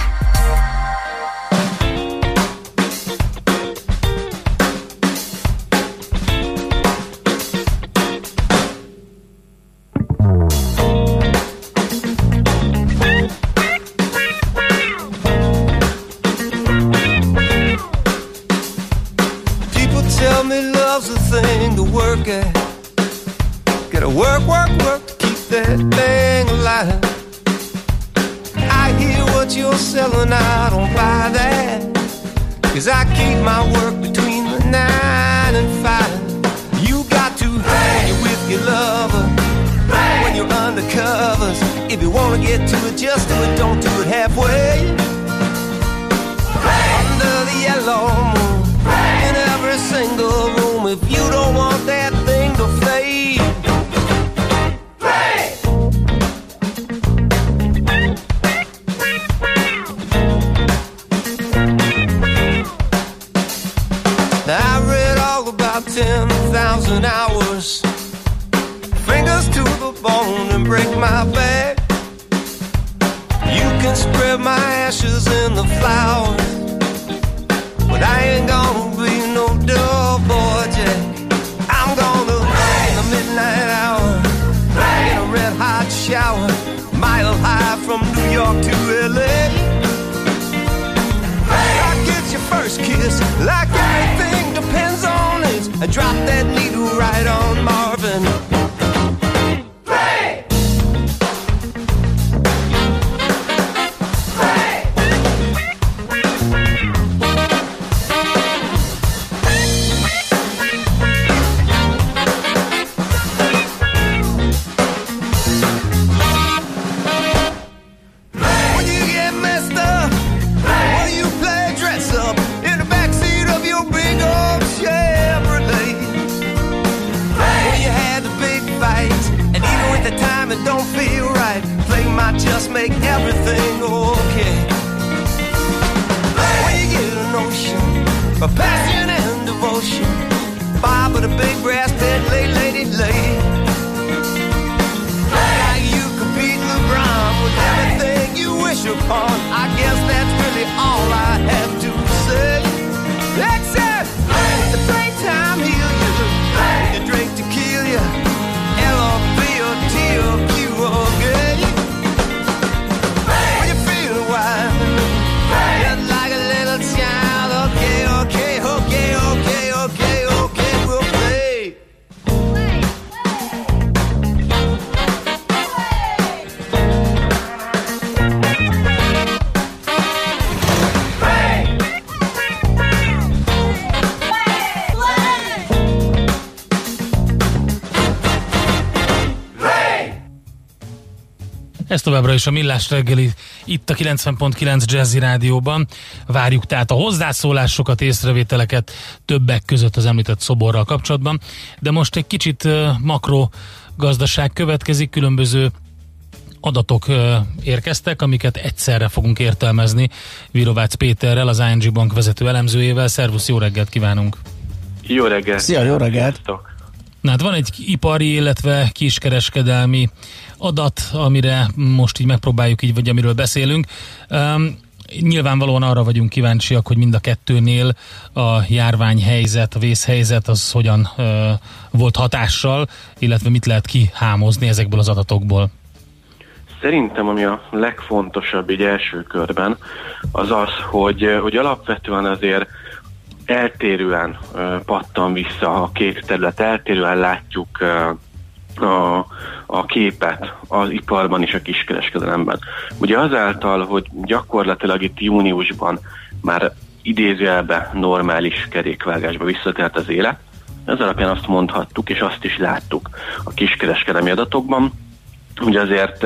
I: That thing alive. I hear what you're selling, I don't buy that. Cause I keep my work between the nine and five. You got to hang it with your lover when you're undercovers. If you wanna get to it, just do it, don't do it halfway. Bone and break my back. You can spread my ashes in the flowers. But I ain't gonna be no dull boy, Jack. I'm gonna in the midnight hour in a red hot shower, mile high from New York to LA. I get your first kiss like everything depends on it. I drop that needle right on Marvin.
C: Továbbra is a Millás reggeli itt a 90.9 Jazzy Rádióban. Várjuk tehát a hozzászólásokat, észrevételeket többek között az említett szoborral kapcsolatban. De most egy kicsit makro gazdaság következik, különböző adatok érkeztek, amiket egyszerre fogunk értelmezni Virovácz Péterrel, az ING Bank vezető elemzőjével. Szervusz, jó reggelt kívánunk!
J: Jó reggelt!
D: Szia, jó reggelt!
J: Sziasztok.
C: Na hát van egy ipari, illetve kiskereskedelmi adat, amire most így megpróbáljuk így, vagy amiről beszélünk. Um, nyilvánvalóan arra vagyunk kíváncsiak, hogy mind a kettőnél a járványhelyzet, a vészhelyzet az hogyan uh, volt hatással, illetve mit lehet kihámozni ezekből az adatokból.
J: Szerintem ami a legfontosabb így első körben, az az, hogy, hogy alapvetően azért eltérően pattan vissza a két terület, eltérően látjuk a, a képet az iparban és a kiskereskedelemben. Ugye azáltal, hogy gyakorlatilag itt júniusban már idézőjelbe normális kerékvágásba visszatért az élet, ez alapján azt mondhattuk, és azt is láttuk a kiskereskedelmi adatokban, hogy azért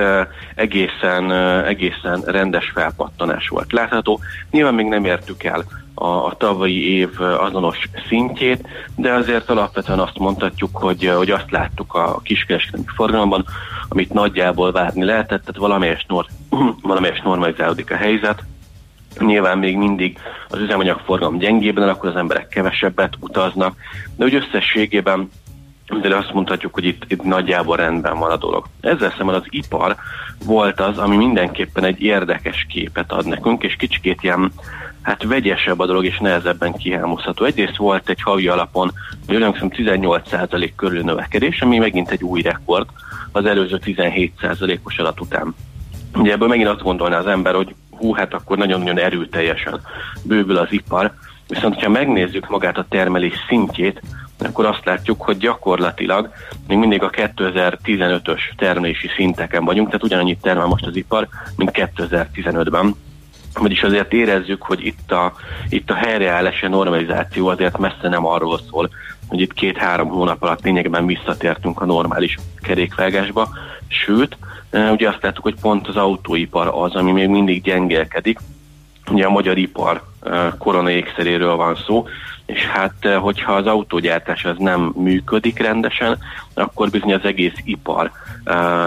J: egészen, egészen rendes felpattanás volt látható. Nyilván még nem értük el a, a tavalyi év azonos szintjét, de azért alapvetően azt mondhatjuk, hogy, hogy azt láttuk a kiskereskedelmi forgalomban, amit nagyjából várni lehetett, tehát valamelyes, nor, valamelyes normalizálódik a helyzet. Nyilván még mindig az üzemanyagforgalom gyengében, akkor az emberek kevesebbet utaznak, de úgy összességében de azt mondhatjuk, hogy itt, itt nagyjából rendben van a dolog. Ezzel szemben az ipar volt az, ami mindenképpen egy érdekes képet ad nekünk, és kicsikét ilyen hát vegyesebb a dolog, és nehezebben kihámozható. Egyrészt volt egy havi alapon, hogy 18% körül növekedés, ami megint egy új rekord az előző 17%-os adat után. Ugye ebből megint azt gondolná az ember, hogy hú, hát akkor nagyon-nagyon erőteljesen bővül az ipar, viszont ha megnézzük magát a termelés szintjét, akkor azt látjuk, hogy gyakorlatilag még mindig a 2015-ös termelési szinteken vagyunk, tehát ugyanannyit termel most az ipar, mint 2015-ben. Vagyis azért érezzük, hogy itt a, itt a helyreállás, a normalizáció azért messze nem arról szól, hogy itt két-három hónap alatt lényegben visszatértünk a normális kerékvágásba, sőt, ugye azt láttuk, hogy pont az autóipar az, ami még mindig gyengélkedik, ugye a magyar ipar korona ékszeréről van szó, és hát hogyha az autógyártás az nem működik rendesen, akkor bizony az egész ipar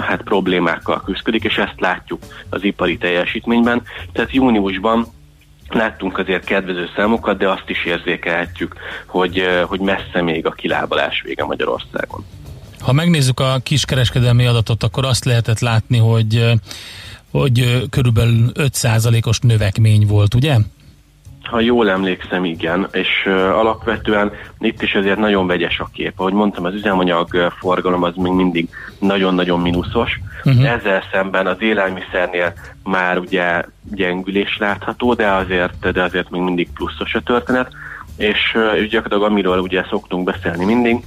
J: hát problémákkal küzdik, és ezt látjuk az ipari teljesítményben. Tehát júniusban láttunk azért kedvező számokat, de azt is érzékelhetjük, hogy, hogy messze még a kilábalás vége Magyarországon.
C: Ha megnézzük a kiskereskedelmi adatot, akkor azt lehetett látni, hogy hogy körülbelül 5%-os növekmény volt, ugye?
J: Ha jól emlékszem, igen, és uh, alapvetően itt is azért nagyon vegyes a kép. Ahogy mondtam, az üzemanyag forgalom az még mindig nagyon-nagyon mínuszos. Uh-huh. Ezzel szemben az élelmiszernél már ugye gyengülés látható, de azért, de azért még mindig pluszos a történet. És uh, gyakorlatilag amiről ugye szoktunk beszélni mindig,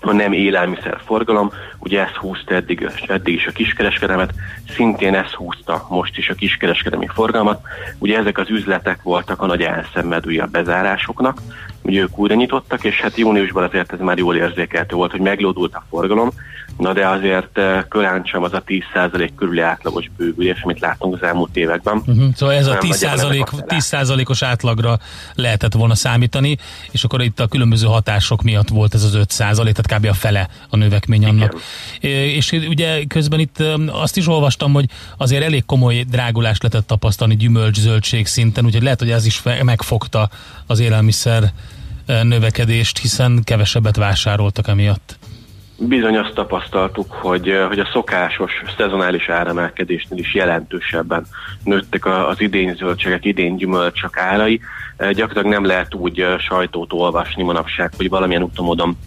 J: a nem élelmiszer forgalom, ugye ez húzta eddig, eddig is a kiskereskedelmet, szintén ez húzta most is a kiskereskedelmi forgalmat. Ugye ezek az üzletek voltak a nagy elszenvedője a bezárásoknak, ugye ők újra nyitottak, és hát júniusban azért ez már jól érzékelhető volt, hogy meglódult a forgalom, na de azért eh, korán sem az a 10% körüli átlagos bővülés, amit látunk az elmúlt években.
C: Uh-huh. Szóval ez a 10%, 10%-os átlagra lehetett volna számítani, és akkor itt a különböző hatások miatt volt ez az 5%, tehát kb. a fele a növekmény annak. Igen. És ugye közben itt azt is olvastam, hogy azért elég komoly drágulást lehetett tapasztalni gyümölcs-zöldség szinten, úgyhogy lehet, hogy ez is megfogta az élelmiszer növekedést, hiszen kevesebbet vásároltak emiatt.
J: Bizony azt tapasztaltuk, hogy, hogy a szokásos szezonális áremelkedésnél is jelentősebben nőttek az idén zöldségek, idén gyümölcsök árai. Gyakorlatilag nem lehet úgy sajtót olvasni manapság, hogy valamilyen utamodon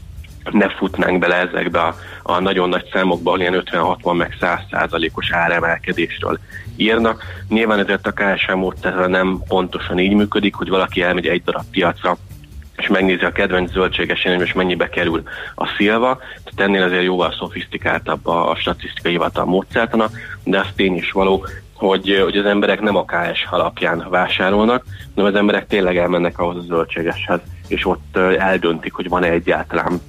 J: ne futnánk bele ezekbe a, a nagyon nagy számokba, ilyen 50-60 meg 100 százalékos áremelkedésről írnak. Nyilván ezért a KSM módszerrel nem pontosan így működik, hogy valaki elmegy egy darab piacra, és megnézi a kedvenc zöldséges és mennyibe kerül a szilva, tehát ennél azért jóval szofisztikáltabb a, a statisztikai hivatal módszertana, de az tény is való, hogy, hogy az emberek nem a KS alapján vásárolnak, hanem az emberek tényleg elmennek ahhoz a zöldségeshez, és ott eldöntik, hogy van-e egyáltalán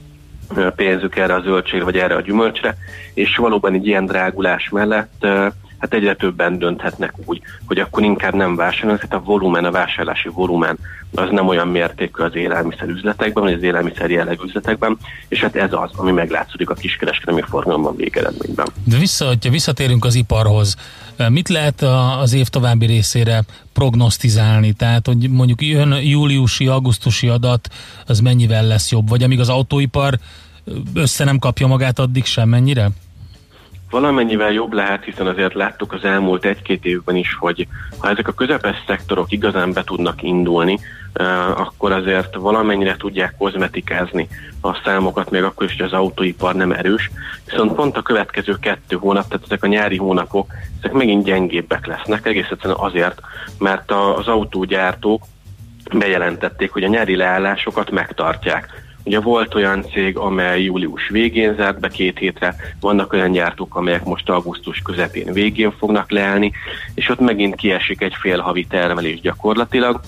J: pénzük erre a zöldségre, vagy erre a gyümölcsre, és valóban egy ilyen drágulás mellett hát egyre többen dönthetnek úgy, hogy akkor inkább nem vásárolnak, tehát a volumen, a vásárlási volumen az nem olyan mértékű az élelmiszer üzletekben, vagy az élelmiszer jellegű üzletekben, és hát ez az, ami meglátszódik a kiskereskedelmi forgalomban végeredményben.
C: De vissza, hogyha visszatérünk az iparhoz, mit lehet az év további részére prognosztizálni? Tehát, hogy mondjuk jön júliusi, augusztusi adat, az mennyivel lesz jobb? Vagy amíg az autóipar össze nem kapja magát, addig sem mennyire?
J: Valamennyivel jobb lehet, hiszen azért láttuk az elmúlt egy-két évben is, hogy ha ezek a közepes szektorok igazán be tudnak indulni, eh, akkor azért valamennyire tudják kozmetikázni a számokat, még akkor is, hogy az autóipar nem erős. Viszont pont a következő kettő hónap, tehát ezek a nyári hónapok, ezek megint gyengébbek lesznek, egész egyszerűen azért, mert az autógyártók bejelentették, hogy a nyári leállásokat megtartják. Ugye volt olyan cég, amely július végén zárt be két hétre, vannak olyan gyártók, amelyek most augusztus közepén végén fognak leállni, és ott megint kiesik egy fél havi termelés gyakorlatilag,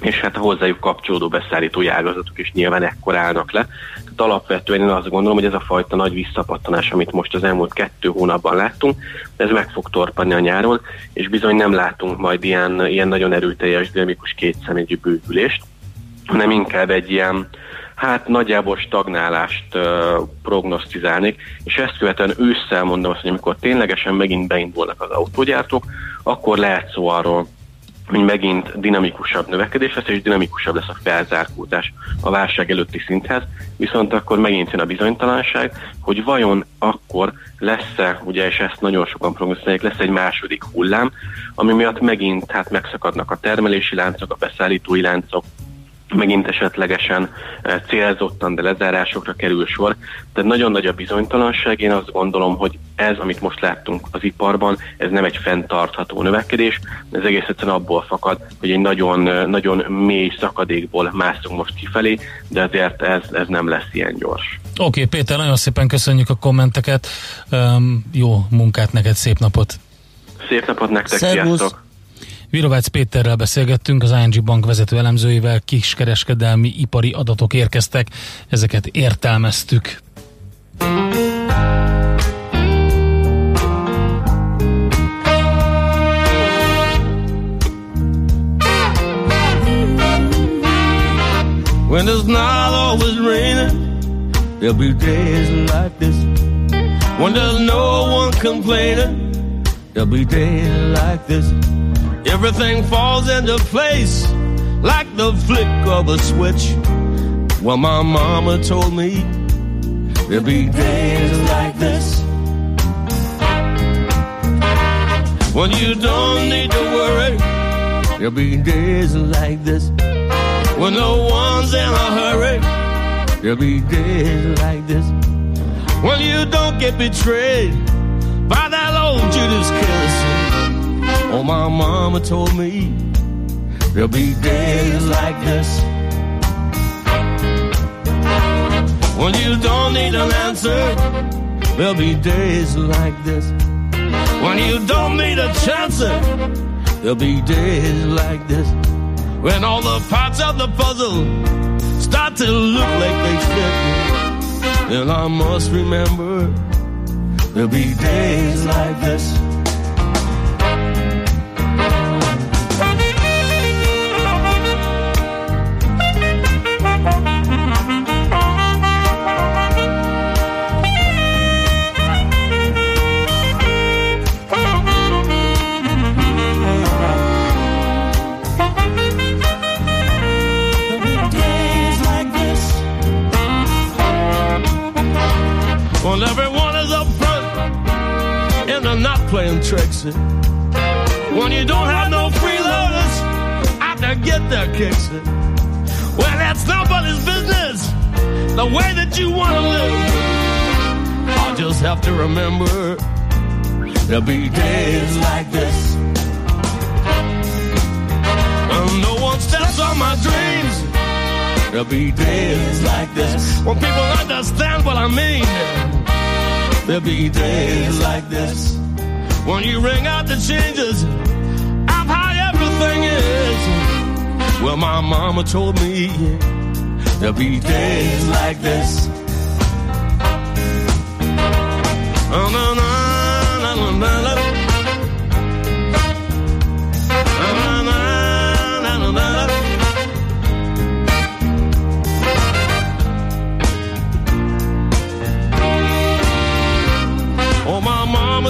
J: és hát a hozzájuk kapcsolódó beszállító ágazatok is nyilván ekkor állnak le. Tehát alapvetően én azt gondolom, hogy ez a fajta nagy visszapattanás, amit most az elmúlt kettő hónapban láttunk, ez meg fog torpanni a nyáron, és bizony nem látunk majd ilyen, ilyen nagyon erőteljes, dinamikus kétszemélyű bővülést, hanem inkább egy ilyen hát nagyjából stagnálást uh, prognosztizálnék, és ezt követően ősszel mondom azt, hogy amikor ténylegesen megint beindulnak az autógyártók, akkor lehet szó arról, hogy megint dinamikusabb növekedés lesz, és dinamikusabb lesz a felzárkózás a válság előtti szinthez, viszont akkor megint jön a bizonytalanság, hogy vajon akkor lesz-e, ugye, és ezt nagyon sokan prognosztizálják, lesz egy második hullám, ami miatt megint hát megszakadnak a termelési láncok, a beszállítói láncok, megint esetlegesen eh, célzottan, de lezárásokra kerül sor. Tehát nagyon nagy a bizonytalanság. Én azt gondolom, hogy ez, amit most láttunk az iparban, ez nem egy fenntartható növekedés, ez egész egyszerűen abból fakad, hogy egy nagyon, eh, nagyon mély szakadékból mászunk most kifelé, de azért ez, ez nem lesz ilyen gyors.
C: Oké, okay, Péter, nagyon szépen köszönjük a kommenteket. Um, jó munkát neked, szép napot!
J: Szép napot nektek,
D: Szervusz.
J: sziasztok!
C: Virovácz Péterrel beszélgettünk, az ING Bank vezető elemzőivel, kiskereskedelmi ipari adatok érkeztek, ezeket értelmeztük.
K: When it's not always raining, there'll be days like this. When there's no one complaining, there'll be days like this. Everything falls into place like the flick of a switch. Well, my mama told me there'll be days like this. When you don't need to worry, there'll be days like this. When no one's in a hurry, there'll be days like this. When you don't get betrayed by that old Judas kiss. Oh, my mama told me there'll be days like this. When you don't need an answer, there'll be days like this. When you don't need a chance, there'll be days like this. When all the parts of the puzzle start to look like they fit, then I must remember there'll be days like this. Playing tricks. When you don't have no freeloaders out there get their kicks. Well, that's nobody's business. The way that you want to live. I'll just have to remember there'll be days like this. And no one steps on my dreams. There'll be days like this when people understand what I mean. There'll be days like this when you ring out the changes, I'm how everything is. Well, my mama told me there'll be days like this. Oh,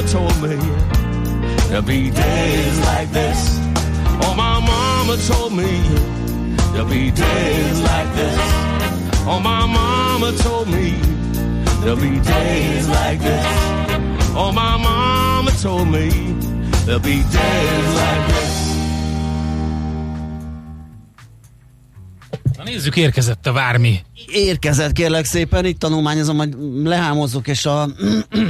K: told me There'll be days like this. Oh, my mama told me there'll be days like this. Oh, my mama told me there'll be days like this. Oh, my mama told me there'll be days like this.
C: Na nézzük, érkezett a vármi.
D: Érkezett kérlek szépen, itt tanulmányozom, majd lehámozzuk, és a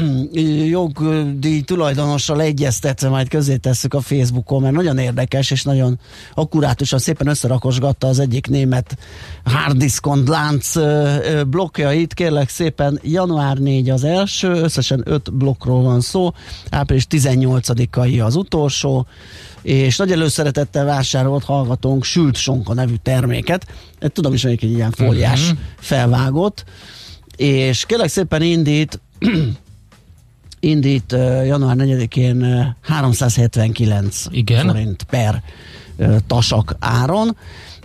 D: jogdíj tulajdonossal egyeztetve majd közé tesszük a Facebookon, mert nagyon érdekes, és nagyon akkurátusan szépen összerakosgatta az egyik német harddiskont lánc blokkjait, kérlek szépen, január 4 az első, összesen 5 blokkról van szó, április 18-ai az utolsó, és nagy előszeretettel vásárolt hallgatónk Sült Sonka nevű terméket. Tudom is, hogy egy ilyen fóliás
C: Mhm.
D: Felvágott, és kérlek szépen indít indít uh, január 4-én uh, 379
C: Igen.
D: forint per uh, tasak áron,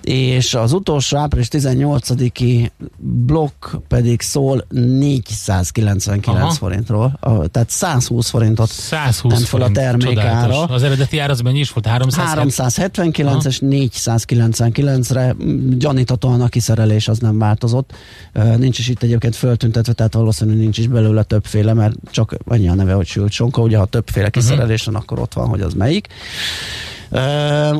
D: és az utolsó április 18-i blokk pedig szól 499
C: Aha.
D: forintról, a, tehát 120 forintot
C: 120
D: ment fel a
C: forint.
D: termék
C: Csodálatos.
D: ára.
C: Az eredeti ár az mennyi is volt? 300?
D: 379 és 499-re mm, gyaníthatóan a kiszerelés az nem változott. Nincs is itt egyébként föltüntetve, tehát valószínűleg nincs is belőle többféle, mert csak annyi a neve, hogy sült sonka, ugye ha többféle kiszerelés van, akkor ott van, hogy az melyik.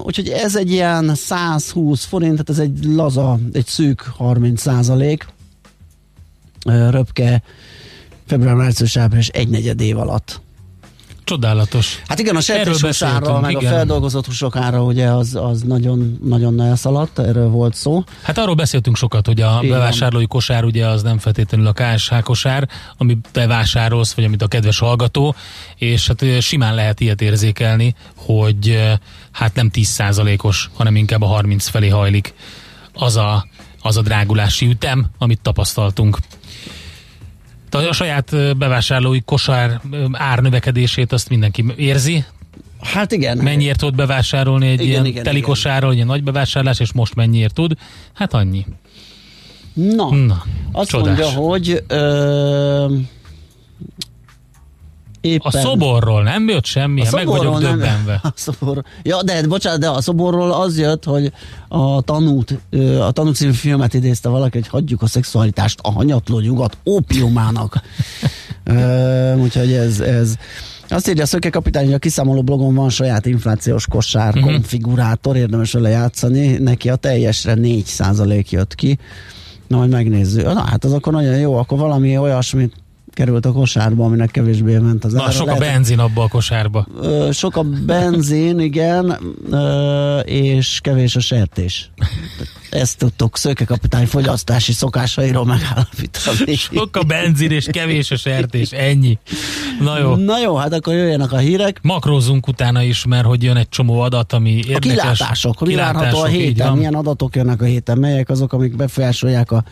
D: Úgyhogy ez egy ilyen 120 forint, tehát ez egy laza, egy szűk 30 százalék. Röpke február, március, április egy negyed év alatt.
C: Csodálatos.
D: Hát igen, a
C: Erről
D: sertéshús ára,
C: beszéltünk,
D: meg
C: igen.
D: a feldolgozott húsok ára ugye az, az nagyon, nagyon elszaladt, erről volt szó.
C: Hát arról beszéltünk sokat, hogy a
D: van.
C: bevásárlói kosár ugye az nem feltétlenül a KSH kosár, amit te vásárolsz, vagy amit a kedves hallgató, és hát simán lehet ilyet érzékelni, hogy hát nem 10%-os, hanem inkább a 30 felé hajlik az a, az a drágulási ütem, amit tapasztaltunk. Te A saját bevásárlói kosár árnövekedését azt mindenki érzi.
D: Hát igen.
C: Mennyiért tud bevásárolni egy
D: Igen,
C: ilyen
D: igen,
C: teli
D: igen.
C: kosárral, egy ilyen nagy bevásárlás, és most mennyiért tud? Hát annyi.
D: Na,
C: Na
D: azt
C: csodás.
D: mondja, hogy ö, éppen...
C: A szoborról nem jött semmi, hát meg vagyok
D: nem-
C: döbbenve.
D: A szobor, ja, de bocsánat, de a szoborról az jött, hogy a tanút, a tanút című filmet idézte valaki, hogy hagyjuk a szexualitást a hanyatló nyugat ópiumának. Ö, úgyhogy ez, ez azt írja a Szöke kapitány, hogy a kiszámoló blogon van saját inflációs kosár
C: Mhm.
D: uh-huh. konfigurátor, érdemes vele játszani. Neki a teljesre 4% jött ki. Na, majd megnézzük. Na, hát az akkor nagyon jó, akkor valami olyasmit került a kosárba, aminek kevésbé ment az
C: Na,
D: ára.
C: sok a benzin abba a kosárba.
D: Ö, sok a benzin, igen, ö, és kevés a sertés. Ezt tudtok szökekapitány fogyasztási szokásairól megállapítani.
C: Sok a benzin és kevés a sertés, ennyi. Na jó.
D: Na jó, hát akkor jöjjenek a hírek.
C: Makrózzunk utána is, mert hogy jön egy csomó adat, ami érdekes.
D: A kilátások, hogy várható a
C: Kilátások,
D: héten, milyen adatok jönnek a héten, melyek azok, amik befolyásolják a,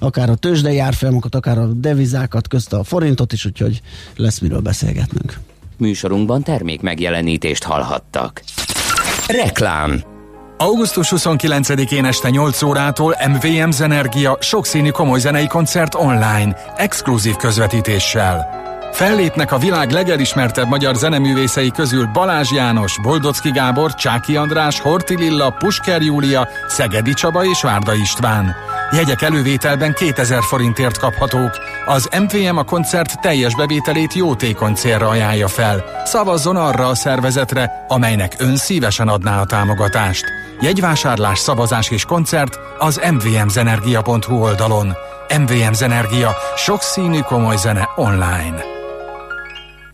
D: akár a tőzsdei árfolyamokat, akár a devizákat, közt a forintot is, úgyhogy lesz miről beszélgetnünk.
A: Műsorunkban termék megjelenítést hallhattak. Reklám
L: Augusztus 29-én este 8 órától MVM Zenergia sokszínű komoly zenei koncert online, exkluzív közvetítéssel. Fellépnek a világ legelismertebb magyar zeneművészei közül Balázs János, Boldocki Gábor, Csáki András, Horti Lilla, Pusker Júlia, Szegedi Csaba és Várda István. Jegyek elővételben 2000 forintért kaphatók. Az MVM a koncert teljes bevételét jótékony célra ajánlja fel. Szavazzon arra a szervezetre, amelynek ön szívesen adná a támogatást. Jegyvásárlás, szavazás és koncert az mvmzenergia.hu oldalon. MVM Zenergia. Sokszínű komoly zene online.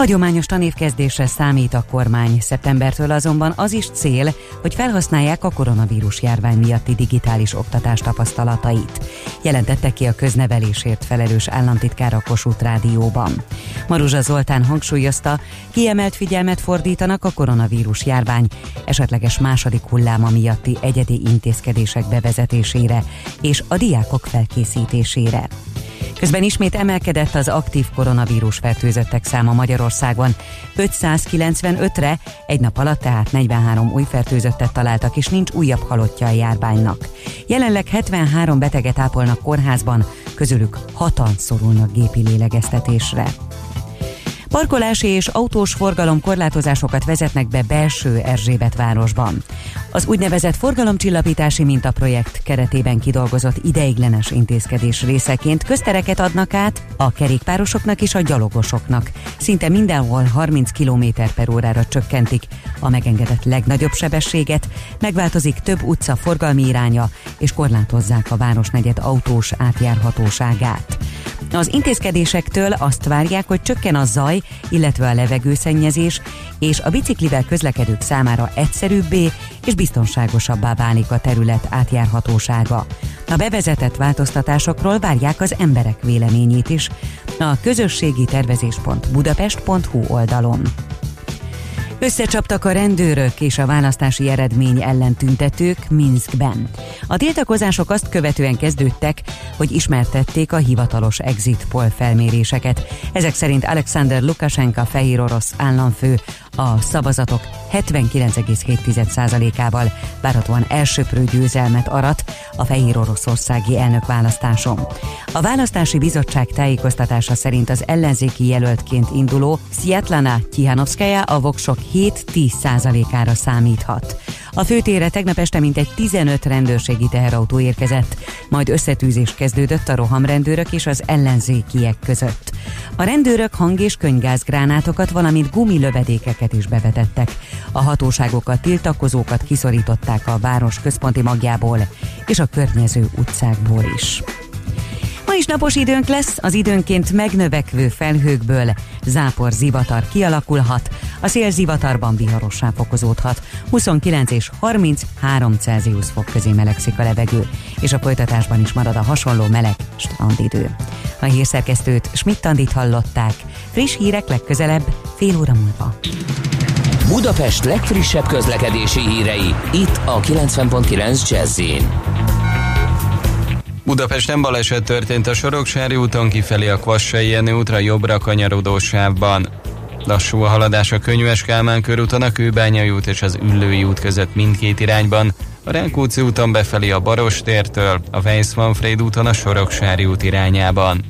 M: Hagyományos tanévkezdésre számít a kormány. Szeptembertől azonban az is cél, hogy felhasználják a koronavírus járvány miatti digitális oktatás tapasztalatait. Jelentette ki a köznevelésért felelős államtitkár a Kossuth Rádióban. Maruzsa Zoltán hangsúlyozta, kiemelt figyelmet fordítanak a koronavírus járvány esetleges második hulláma miatti egyedi intézkedések bevezetésére és a diákok felkészítésére. Közben ismét emelkedett az aktív koronavírus fertőzöttek száma Magyarországon. 595-re egy nap alatt tehát 43 új fertőzöttet találtak, és nincs újabb halottja a járványnak. Jelenleg 73 beteget ápolnak kórházban, közülük hatan szorulnak gépi lélegeztetésre. Parkolási és autós forgalom korlátozásokat vezetnek be belső Erzsébet városban. Az úgynevezett forgalomcsillapítási mintaprojekt keretében kidolgozott ideiglenes intézkedés részeként köztereket adnak át a kerékpárosoknak és a gyalogosoknak. Szinte mindenhol 30 km per órára csökkentik a megengedett legnagyobb sebességet, megváltozik több utca forgalmi iránya, és korlátozzák a városnegyed autós átjárhatóságát. Az intézkedésektől azt várják, hogy csökken a zaj, illetve a levegőszennyezés, és a biciklivel közlekedők számára egyszerűbbé és biztonságosabbá válik a terület átjárhatósága. A bevezetett változtatásokról várják az emberek véleményét is a közösségi tervezés.budapest.hu oldalon. Összecsaptak a rendőrök és a választási eredmény ellen tüntetők Minskben. A tiltakozások azt követően kezdődtek, hogy ismertették a hivatalos exit poll felméréseket. Ezek szerint Alexander Lukashenka fehér orosz államfő a szavazatok 79,7%-ával várhatóan elsöprő győzelmet arat a fehér oroszországi elnökválasztáson. A választási bizottság tájékoztatása szerint az ellenzéki jelöltként induló Szietlana Tihanovskaya a voksok 7-10%-ára számíthat. A főtérre tegnap este mintegy 15 rendőrségi teherautó érkezett, majd összetűzés kezdődött a rohamrendőrök és az ellenzékiek között. A rendőrök hang- és könygázgránátokat, valamint gumilövedékeket is bevetettek. A hatóságokat tiltakozókat kiszorították a város központi magjából és a környező utcákból is. Ma is napos időnk lesz, az időnként megnövekvő felhőkből zápor zivatar kialakulhat, a szél zivatarban viharossá fokozódhat, 29 és 33 Celsius fok közé melegszik a levegő, és a folytatásban is marad a hasonló meleg strandidő. A hírszerkesztőt Schmidt-Tandit hallották, friss hírek legközelebb fél óra múlva.
A: Budapest legfrissebb közlekedési hírei, itt a 90.9 jazz
N: Budapesten baleset történt a Soroksári úton kifelé a Kvassai Jenő útra jobbra kanyarodó sávban. Lassú a haladás a Könyves Kálmán körúton, a Kőbányai út és az Üllői út között mindkét irányban, a Rákóczi úton befelé a Barostértől, a Weiss-Manfred úton a Soroksári út irányában.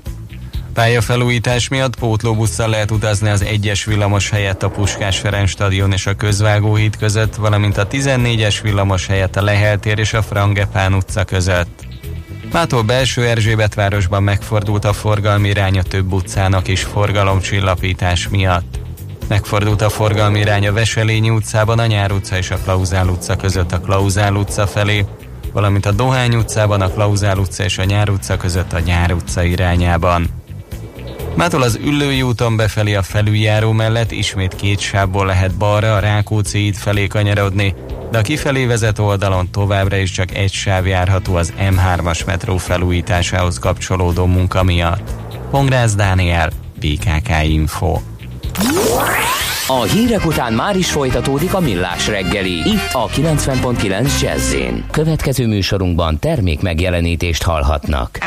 N: Pályafelújítás miatt pótlóbusszal lehet utazni az egyes villamos helyett a Puskás Ferenc stadion és a Közvágóhíd között, valamint a 14-es villamos helyett a Leheltér és a Frangepán utca között. Mától belső Erzsébet városban megfordult a forgalmi iránya több utcának is forgalomcsillapítás miatt. Megfordult a forgalmi irány a Veselényi utcában, a Nyár utca és a Klauzál utca között a Klauzál utca felé, valamint a Dohány utcában, a Klauzál utca és a Nyár utca között a Nyár utca irányában. Mától az Üllői úton befelé a felüljáró mellett ismét két sávból lehet balra a Rákóczi híd felé kanyarodni, de a kifelé vezető oldalon továbbra is csak egy sáv járható az M3-as metró felújításához kapcsolódó munka miatt. Pongrász Dániel, PKK Info.
A: A hírek után már is folytatódik a millás reggeli, itt a 90.9 jazz Következő műsorunkban termék megjelenítést hallhatnak.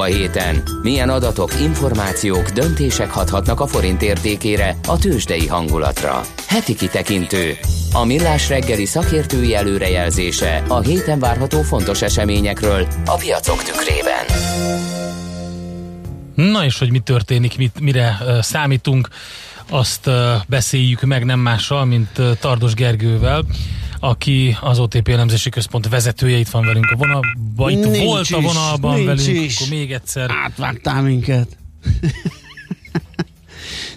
A: A héten? Milyen adatok, információk, döntések hathatnak a forint értékére, a tőzsdei hangulatra? Heti kitekintő. A millás reggeli szakértői előrejelzése a héten várható fontos eseményekről a piacok tükrében.
C: Na és hogy mi történik, mit, mire uh, számítunk, azt uh, beszéljük meg nem mással, mint uh, Tardos Gergővel, aki az OTP elemzési központ vezetője, itt van velünk a vonalban, itt
D: Nincs
C: volt a
D: is,
C: vonalban
D: nincs
C: velünk,
D: is.
C: akkor még egyszer.
D: Átvágtál minket.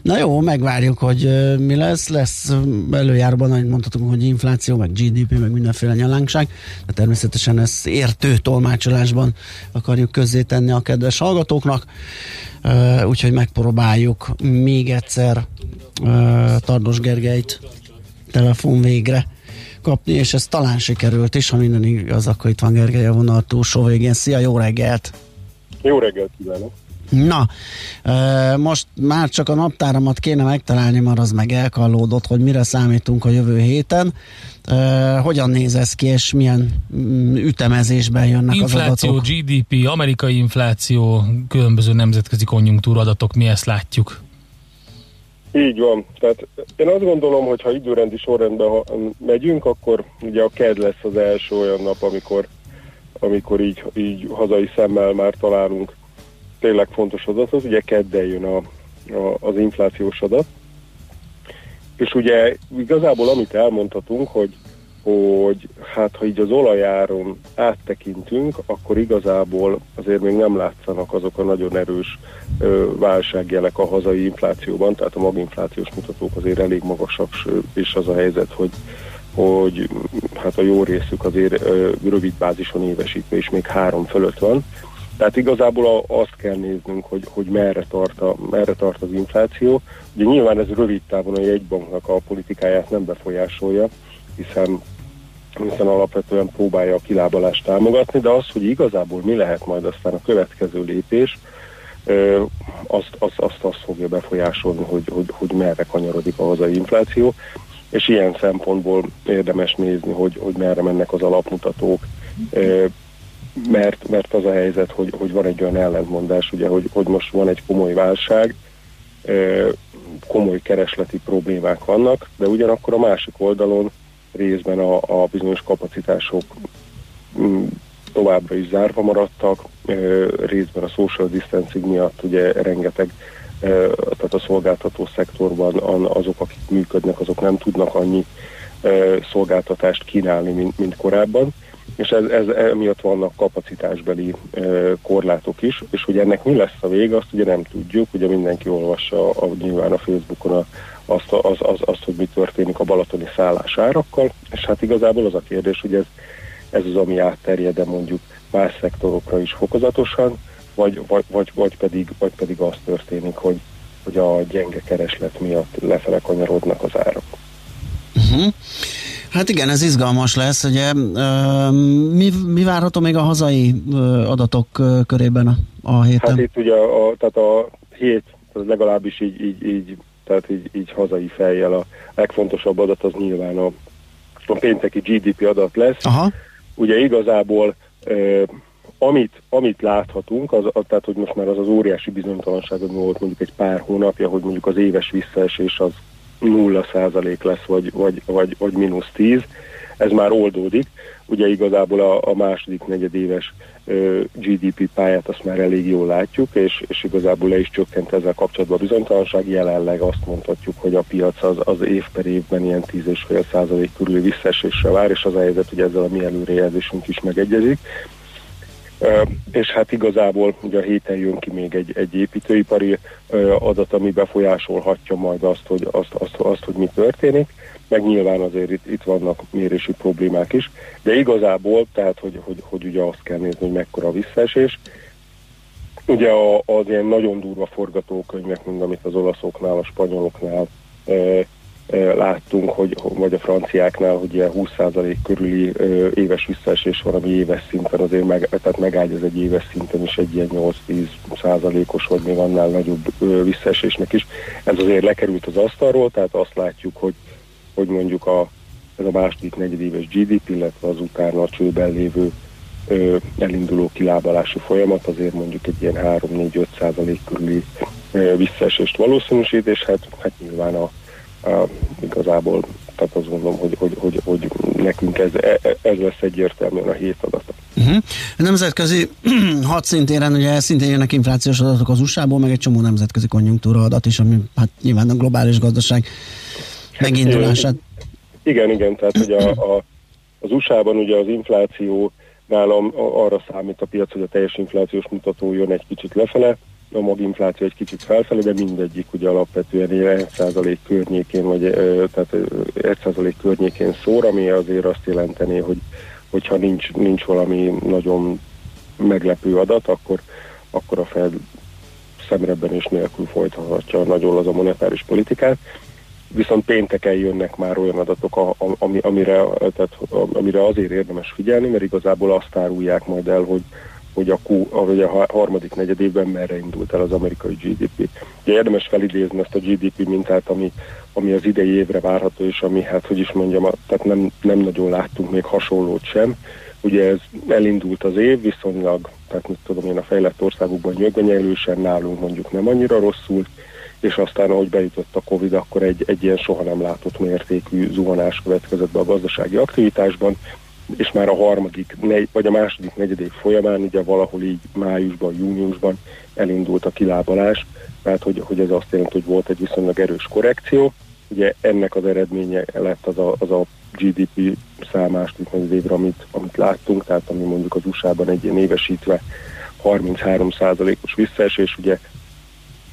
D: Na jó, megvárjuk, hogy mi lesz. Lesz előjárban, ahogy mondhatunk, hogy infláció, meg GDP, meg mindenféle nyalánkság. De természetesen ezt értő tolmácsolásban akarjuk közzétenni a kedves hallgatóknak. Úgyhogy megpróbáljuk még egyszer Tardos Gergelyt telefon végre kapni, és ez talán sikerült is, ha minden igaz, akkor itt van Gergely a vonal túlsó végén. Szia, jó reggelt!
O: Jó reggelt kívánok!
D: Na, most már csak a naptáramat kéne megtalálni, mert az meg elkallódott, hogy mire számítunk a jövő héten. Hogyan néz ez ki, és milyen mm, ütemezésben jönnek
C: Infláció,
D: az adatok?
C: GDP, amerikai infláció, különböző nemzetközi konjunktúradatok, mi ezt látjuk.
O: Így van. Tehát én azt gondolom, hogy ha időrendi sorrendben megyünk, akkor ugye a KED lesz az első olyan nap, amikor, amikor így, így hazai szemmel már találunk tényleg fontos adatot. Ugye kedden jön a, a, az inflációs adat. És ugye igazából amit elmondhatunk, hogy hogy hát ha így az olajáron áttekintünk, akkor igazából azért még nem látszanak azok a nagyon erős ö, válságjelek a hazai inflációban, tehát a maginflációs mutatók azért elég magasak, és az a helyzet, hogy hogy hát a jó részük azért ö, rövid bázison évesítve is még három fölött van. Tehát igazából a, azt kell néznünk, hogy, hogy merre, tart a, merre tart az infláció. Ugye nyilván ez rövid távon a jegybanknak a politikáját nem befolyásolja, hiszen hiszen alapvetően próbálja a kilábalást támogatni, de az, hogy igazából mi lehet majd aztán a következő lépés, azt, azt, azt, azt fogja befolyásolni, hogy, hogy, hogy merre kanyarodik a hazai infláció, és ilyen szempontból érdemes nézni, hogy, hogy merre mennek az alapmutatók, mert, mert az a helyzet, hogy, hogy van egy olyan ellentmondás, ugye, hogy, hogy most van egy komoly válság, komoly keresleti problémák vannak, de ugyanakkor a másik oldalon részben a, a bizonyos kapacitások mm, továbbra is zárva maradtak, részben a social distancing miatt ugye rengeteg, tehát a szolgáltató szektorban an- azok, akik működnek, azok nem tudnak annyi szolgáltatást kínálni, mint, mint korábban, és ez, ez emiatt vannak kapacitásbeli korlátok is, és hogy ennek mi lesz a vége, azt ugye nem tudjuk, ugye mindenki olvassa a, nyilván a Facebookon a, azt, az, az, azt, hogy mi történik a balatoni szállásárakkal, és hát igazából az a kérdés, hogy ez, ez az, ami átterjed de mondjuk más szektorokra is fokozatosan, vagy, vagy, vagy, vagy, pedig, vagy pedig az történik, hogy, hogy a gyenge kereslet miatt lefele kanyarodnak az árak.
D: Uh-huh. Hát igen, ez izgalmas lesz, ugye. Mi, mi várható még a hazai adatok körében a, a héten?
O: Hát itt ugye a, tehát a hét, legalábbis így, így, így tehát így, így hazai fejjel a legfontosabb adat az nyilván a, a pénteki GDP adat lesz.
D: Aha.
O: Ugye igazából ö, amit, amit láthatunk, az, az, tehát hogy most már az az óriási bizonytalanság, ami volt mondjuk egy pár hónapja, hogy mondjuk az éves visszaesés az 0 százalék lesz, vagy, vagy, vagy, vagy mínusz 10, ez már oldódik. Ugye igazából a, a második negyedéves GDP pályát azt már elég jól látjuk, és, és igazából le is csökkent ezzel kapcsolatban a bizonytalanság. Jelenleg azt mondhatjuk, hogy a piac az, az év per évben ilyen 10,5 százalék körüli visszaesésre vár, és az a helyzet, hogy ezzel a mi előrejelzésünk is megegyezik. Ö, és hát igazából ugye a héten jön ki még egy, egy építőipari ö, adat, ami befolyásolhatja majd azt, hogy, azt, azt, azt, hogy mi történik, meg nyilván azért itt, itt vannak mérési problémák is, de igazából, tehát hogy, hogy, hogy ugye azt kell nézni, hogy mekkora a visszaesés. Ugye a, az ilyen nagyon durva forgatókönyvek, mint amit az olaszoknál, a spanyoloknál ö, láttunk, hogy, vagy a franciáknál, hogy ilyen 20% körüli ö, éves visszaesés van, ami éves szinten azért meg, tehát megágyaz egy éves szinten is egy ilyen 8-10 százalékos, vagy még annál nagyobb ö, visszaesésnek is. Ez azért lekerült az asztalról, tehát azt látjuk, hogy, hogy mondjuk a, ez a második negyedéves GDP, illetve az utána a csőben lévő ö, elinduló kilábalási folyamat azért mondjuk egy ilyen 3-4-5 százalék körüli ö, visszaesést valószínűsít, és hát, hát nyilván a, a, igazából tehát azt gondolom, hogy, hogy, hogy, hogy nekünk ez, e- ez lesz egyértelműen a hét adata.
D: Uh-huh. Nemzetközi hadszintéren ugye szintén jönnek inflációs adatok az USA-ból, meg egy csomó nemzetközi konjunktúra adat is, ami hát nyilván a globális gazdaság megindulását.
O: Igen, igen, tehát hogy a, a, az USA-ban ugye az infláció nálam arra számít a piac, hogy a teljes inflációs mutató jön egy kicsit lefele, a maginfláció egy kicsit felfelé, de mindegyik ugye alapvetően ilyen 1% környékén, vagy tehát ö, 1% környékén szór, ami azért azt jelenteni, hogy hogyha nincs, nincs valami nagyon meglepő adat, akkor, akkor a Fed szemrebbenés nélkül folytathatja nagyon az a monetáris politikát. Viszont pénteken jönnek már olyan adatok, ami, amire, tehát, amire azért érdemes figyelni, mert igazából azt árulják majd el, hogy, hogy a, Q, hogy a ha- harmadik negyedében merre indult el az amerikai GDP. Ugye érdemes felidézni ezt a GDP mintát, ami, ami az idei évre várható, és ami, hát hogy is mondjam, tehát nem, nem nagyon láttunk még hasonlót sem. Ugye ez elindult az év viszonylag, tehát mit tudom én, a fejlett országokban nyögvenyelősen, nálunk mondjuk nem annyira rosszul, és aztán ahogy bejutott a Covid, akkor egy, egy ilyen soha nem látott mértékű zuhanás következett be a gazdasági aktivitásban, és már a harmadik, negy, vagy a második negyedév folyamán, ugye valahol így májusban, júniusban elindult a kilábalás, tehát hogy, hogy ez azt jelenti, hogy volt egy viszonylag erős korrekció. Ugye ennek az eredménye lett az a, az a GDP szám második negyedévre, amit, amit láttunk, tehát ami mondjuk az USA-ban egy ilyen évesítve 33%-os visszaesés, ugye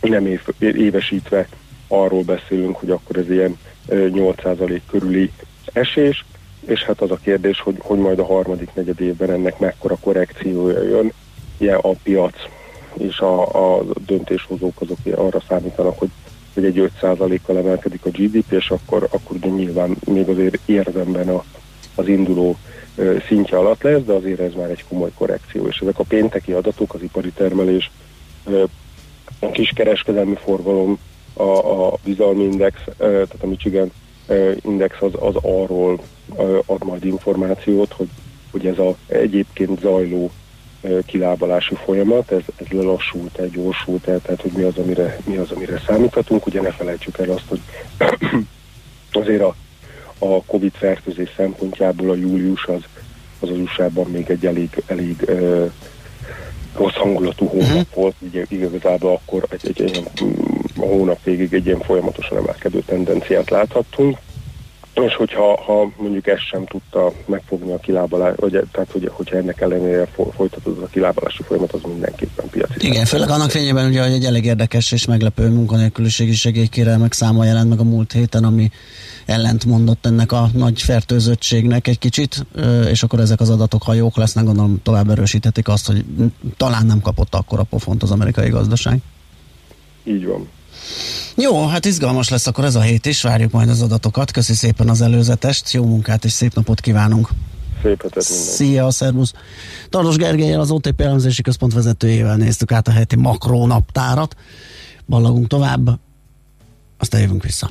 O: nem év, évesítve arról beszélünk, hogy akkor ez ilyen ö, 8% körüli esés, és hát az a kérdés, hogy, hogy majd a harmadik negyed évben ennek mekkora korrekciója jön. Ugye a piac és a, a döntéshozók azok arra számítanak, hogy, hogy egy 5%-kal emelkedik a GDP, és akkor, akkor ugye nyilván még azért érzemben a, az induló szintje alatt lesz, de azért ez már egy komoly korrekció. És ezek a pénteki adatok, az ipari termelés, a kiskereskedelmi forgalom, a, a bizalmi index, tehát a Michigan index az, az arról ad majd információt, hogy, hogy ez a egyébként zajló kilábalási folyamat, ez, ez lelassult el, gyorsult el, tehát hogy mi az, amire, mi az, amire számíthatunk. Ugye ne felejtsük el azt, hogy azért a, a Covid fertőzés szempontjából a július az, az az USA-ban még egy elég, elég ö, rossz hangulatú hónap volt, ugye igazából akkor egy, egy, egy, a hónap végig egy ilyen folyamatosan emelkedő tendenciát láthattunk, és hogyha ha mondjuk ezt sem tudta megfogni a kilábalás, vagy, tehát hogy, hogyha ennek ellenére fo- folytatódott a kilábalási folyamat, az mindenképpen piaci.
D: Igen, főleg annak fényében ugye, hogy egy elég érdekes és meglepő munkanélküliségi segélykérelmek száma jelent meg a múlt héten, ami ellent mondott ennek a nagy fertőzöttségnek egy kicsit, és akkor ezek az adatok, ha jók lesznek, gondolom tovább erősíthetik azt, hogy talán nem kapott akkora pofont az amerikai gazdaság.
O: Így van.
D: Jó, hát izgalmas lesz akkor ez a hét is, várjuk majd az adatokat. Köszi szépen az előzetest, jó munkát és szép napot kívánunk.
O: Szép hetet minden.
D: Szia, szervusz! Tardos Gergelyel, az OTP elemzési központ vezetőjével néztük át a heti makrónaptárat. Ballagunk tovább, aztán jövünk vissza.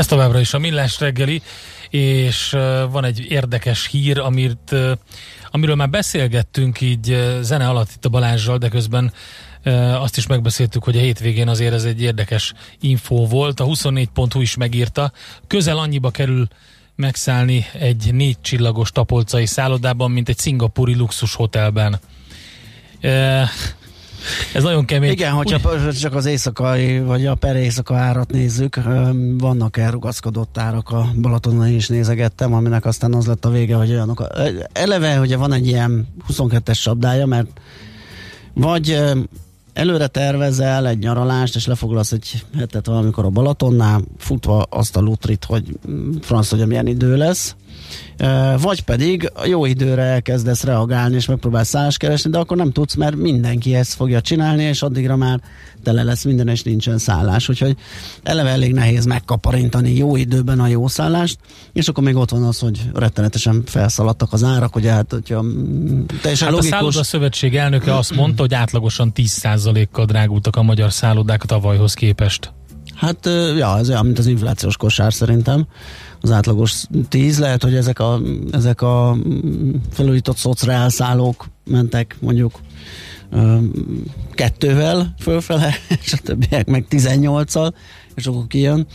C: Ez továbbra is a Millás reggeli, és van egy érdekes hír, amit, amiről már beszélgettünk így zene alatt itt a Balázsjal, de közben azt is megbeszéltük, hogy a hétvégén azért ez egy érdekes info volt. A 24.hu is megírta, közel annyiba kerül megszállni egy négy csillagos tapolcai szállodában, mint egy szingapúri luxus hotelben. Ez nagyon kemény.
D: Igen, hogyha Úgy... csak az éjszakai, vagy a per éjszaka árat nézzük, vannak elrugaszkodott árak a Balatonon is nézegettem, aminek aztán az lett a vége, hogy olyanok. Eleve, hogy van egy ilyen 22-es sabdája, mert vagy előre tervezel egy nyaralást, és lefoglalsz egy hetet valamikor a Balatonnál, futva azt a lutrit, hogy mm, franc, hogy milyen idő lesz, vagy pedig a jó időre elkezdesz reagálni, és megpróbálsz szállás keresni, de akkor nem tudsz, mert mindenki ezt fogja csinálni, és addigra már tele lesz minden, és nincsen szállás. Úgyhogy eleve elég nehéz megkaparintani jó időben a jó szállást, és akkor még ott van az, hogy rettenetesen felszaladtak az árak, hogy hát, hogyha teljesen
C: hát
D: logikus...
C: a szálloda szövetség elnöke azt mondta, hogy átlagosan 10%-kal drágultak a magyar szállodák a tavalyhoz képest.
D: Hát, ja, ez olyan, mint az inflációs kosár szerintem az átlagos 10, lehet, hogy ezek a, ezek a felújított szocreálszállók mentek mondjuk kettővel fölfele, és a többiek meg 18-al, és akkor kijön.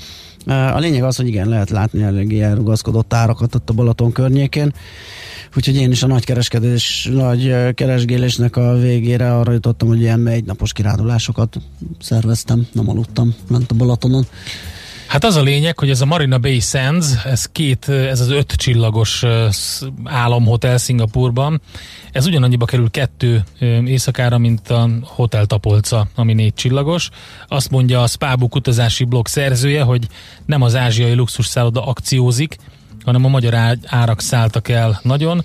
D: A lényeg az, hogy igen, lehet látni eléggé elrugaszkodott árakat ott a Balaton környékén. Úgyhogy én is a nagy kereskedés, nagy keresgélésnek a végére arra jutottam, hogy ilyen egy napos kirádulásokat szerveztem, nem aludtam lent a Balatonon.
C: Hát az a lényeg, hogy ez a Marina Bay Sands, ez két, ez az öt csillagos álomhotel Szingapurban, ez ugyanannyiba kerül kettő éjszakára, mint a Hotel Tapolca, ami négy csillagos. Azt mondja a Spábuk utazási blog szerzője, hogy nem az ázsiai luxusszálloda akciózik, hanem a magyar árak szálltak el nagyon.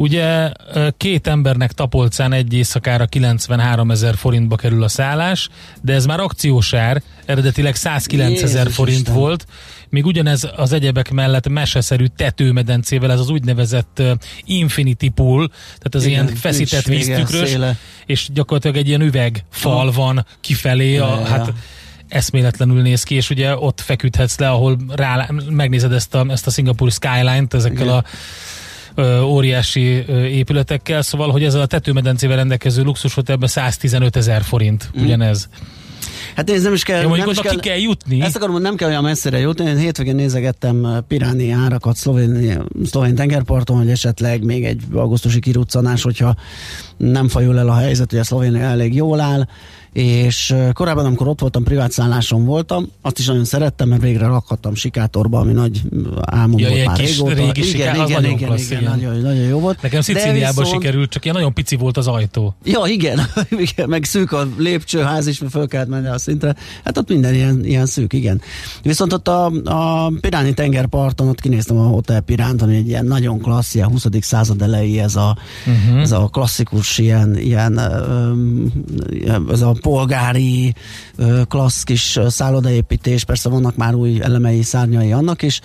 C: Ugye két embernek Tapolcán egy éjszakára 93 ezer forintba kerül a szállás, de ez már akciósár, eredetileg 109 ezer forint Isten. volt, még ugyanez az egyebek mellett meseszerű tetőmedencével, ez az úgynevezett Infinity Pool, tehát az Igen, ilyen feszített víztükrös, és gyakorlatilag egy ilyen üvegfal van kifelé, a, ja, hát eszméletlenül néz ki, és ugye ott feküdhetsz le, ahol rá, megnézed ezt a, ezt a Singapore Skyline-t ezekkel Igen. a óriási épületekkel, szóval, hogy ezzel a tetőmedencével rendelkező luxushotelben 115 ezer forint mm. ugyanez.
D: Hát ez nem is kell.
C: Jó,
D: nem
C: is kell, ki kell jutni.
D: Ezt akarom, nem kell olyan messzire jutni. Én hétvégén nézegettem piráni árakat szlovén, szlovén tengerparton, hogy esetleg még egy augusztusi kiruccanás, hogyha nem fajul el a helyzet, hogy a Szlovénia elég jól áll és korábban, amikor ott voltam, privát szálláson voltam, azt is nagyon szerettem, mert végre lakhattam sikátorba, ami nagy álmom
C: ja,
D: volt már
C: kis
D: régóta.
C: Régi igen,
D: igen, igen,
C: nagyon,
D: igen,
C: klassz,
D: igen, nagyon, nagyon jó volt.
C: Nekem Szicíliában viszont... sikerült, csak ilyen nagyon pici volt az ajtó.
D: Ja, igen, igen meg szűk a lépcsőház is, mert föl kellett menni a szintre. Hát ott minden ilyen, ilyen szűk, igen. Viszont ott a, a Piráni tengerparton, ott kinéztem a Hotel Piránt, ami egy ilyen nagyon klassz, ilyen 20. század elejé, ez a, uh-huh. ez a klasszikus ilyen, ilyen ez a polgári klassz kis szállodaépítés, persze vannak már új elemei, szárnyai annak is,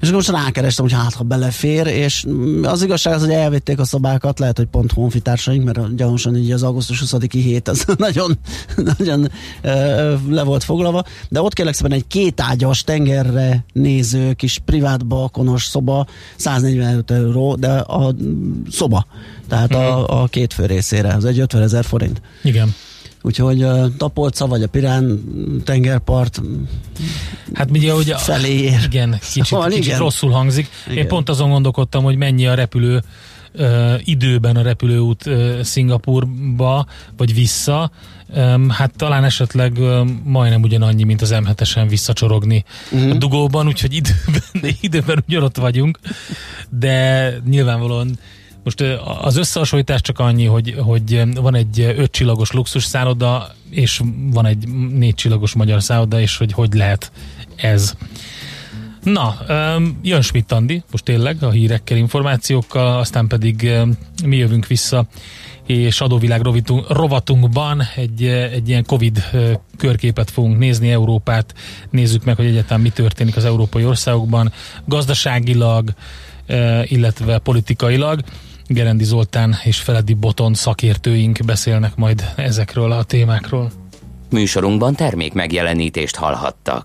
D: és akkor most rákerestem, hogy hát, ha belefér, és az igazság az, hogy elvitték a szobákat, lehet, hogy pont honfitársaink, mert gyanúsan így az augusztus 20-i hét az nagyon, nagyon ö, le volt foglalva, de ott kérlek szépen egy kétágyas tengerre néző kis privát balkonos szoba, 145 euró, de a szoba, tehát a, mhm. a két fő részére, az egy 50 ezer forint.
C: Igen.
D: Úgyhogy a Tapolca vagy a Pirán tengerpart
C: Hát ugye, hogy
D: felé ér.
C: Igen, kicsit, szóval kicsit igen. rosszul hangzik. Igen. Én pont azon gondolkodtam, hogy mennyi a repülő uh, időben a repülőút uh, Szingapurba, vagy vissza. Hát talán esetleg majdnem ugyanannyi, mint az M7-esen visszacsorogni uh-huh. a dugóban, úgyhogy időben, időben ugyanott vagyunk, de nyilvánvalóan most az összehasonlítás csak annyi, hogy, hogy van egy öt csillagos luxus szálloda, és van egy négy csillagos magyar szálloda, és hogy hogy lehet ez. Na, jön Schmidt Andi, most tényleg a hírekkel, információkkal, aztán pedig mi jövünk vissza, és adóvilág rovatunkban egy, egy ilyen Covid körképet fogunk nézni, Európát nézzük meg, hogy egyáltalán mi történik az európai országokban, gazdaságilag, illetve politikailag. Gerendi Zoltán és Feledi Boton szakértőink beszélnek majd ezekről a témákról.
A: Műsorunkban termék megjelenítést hallhattak.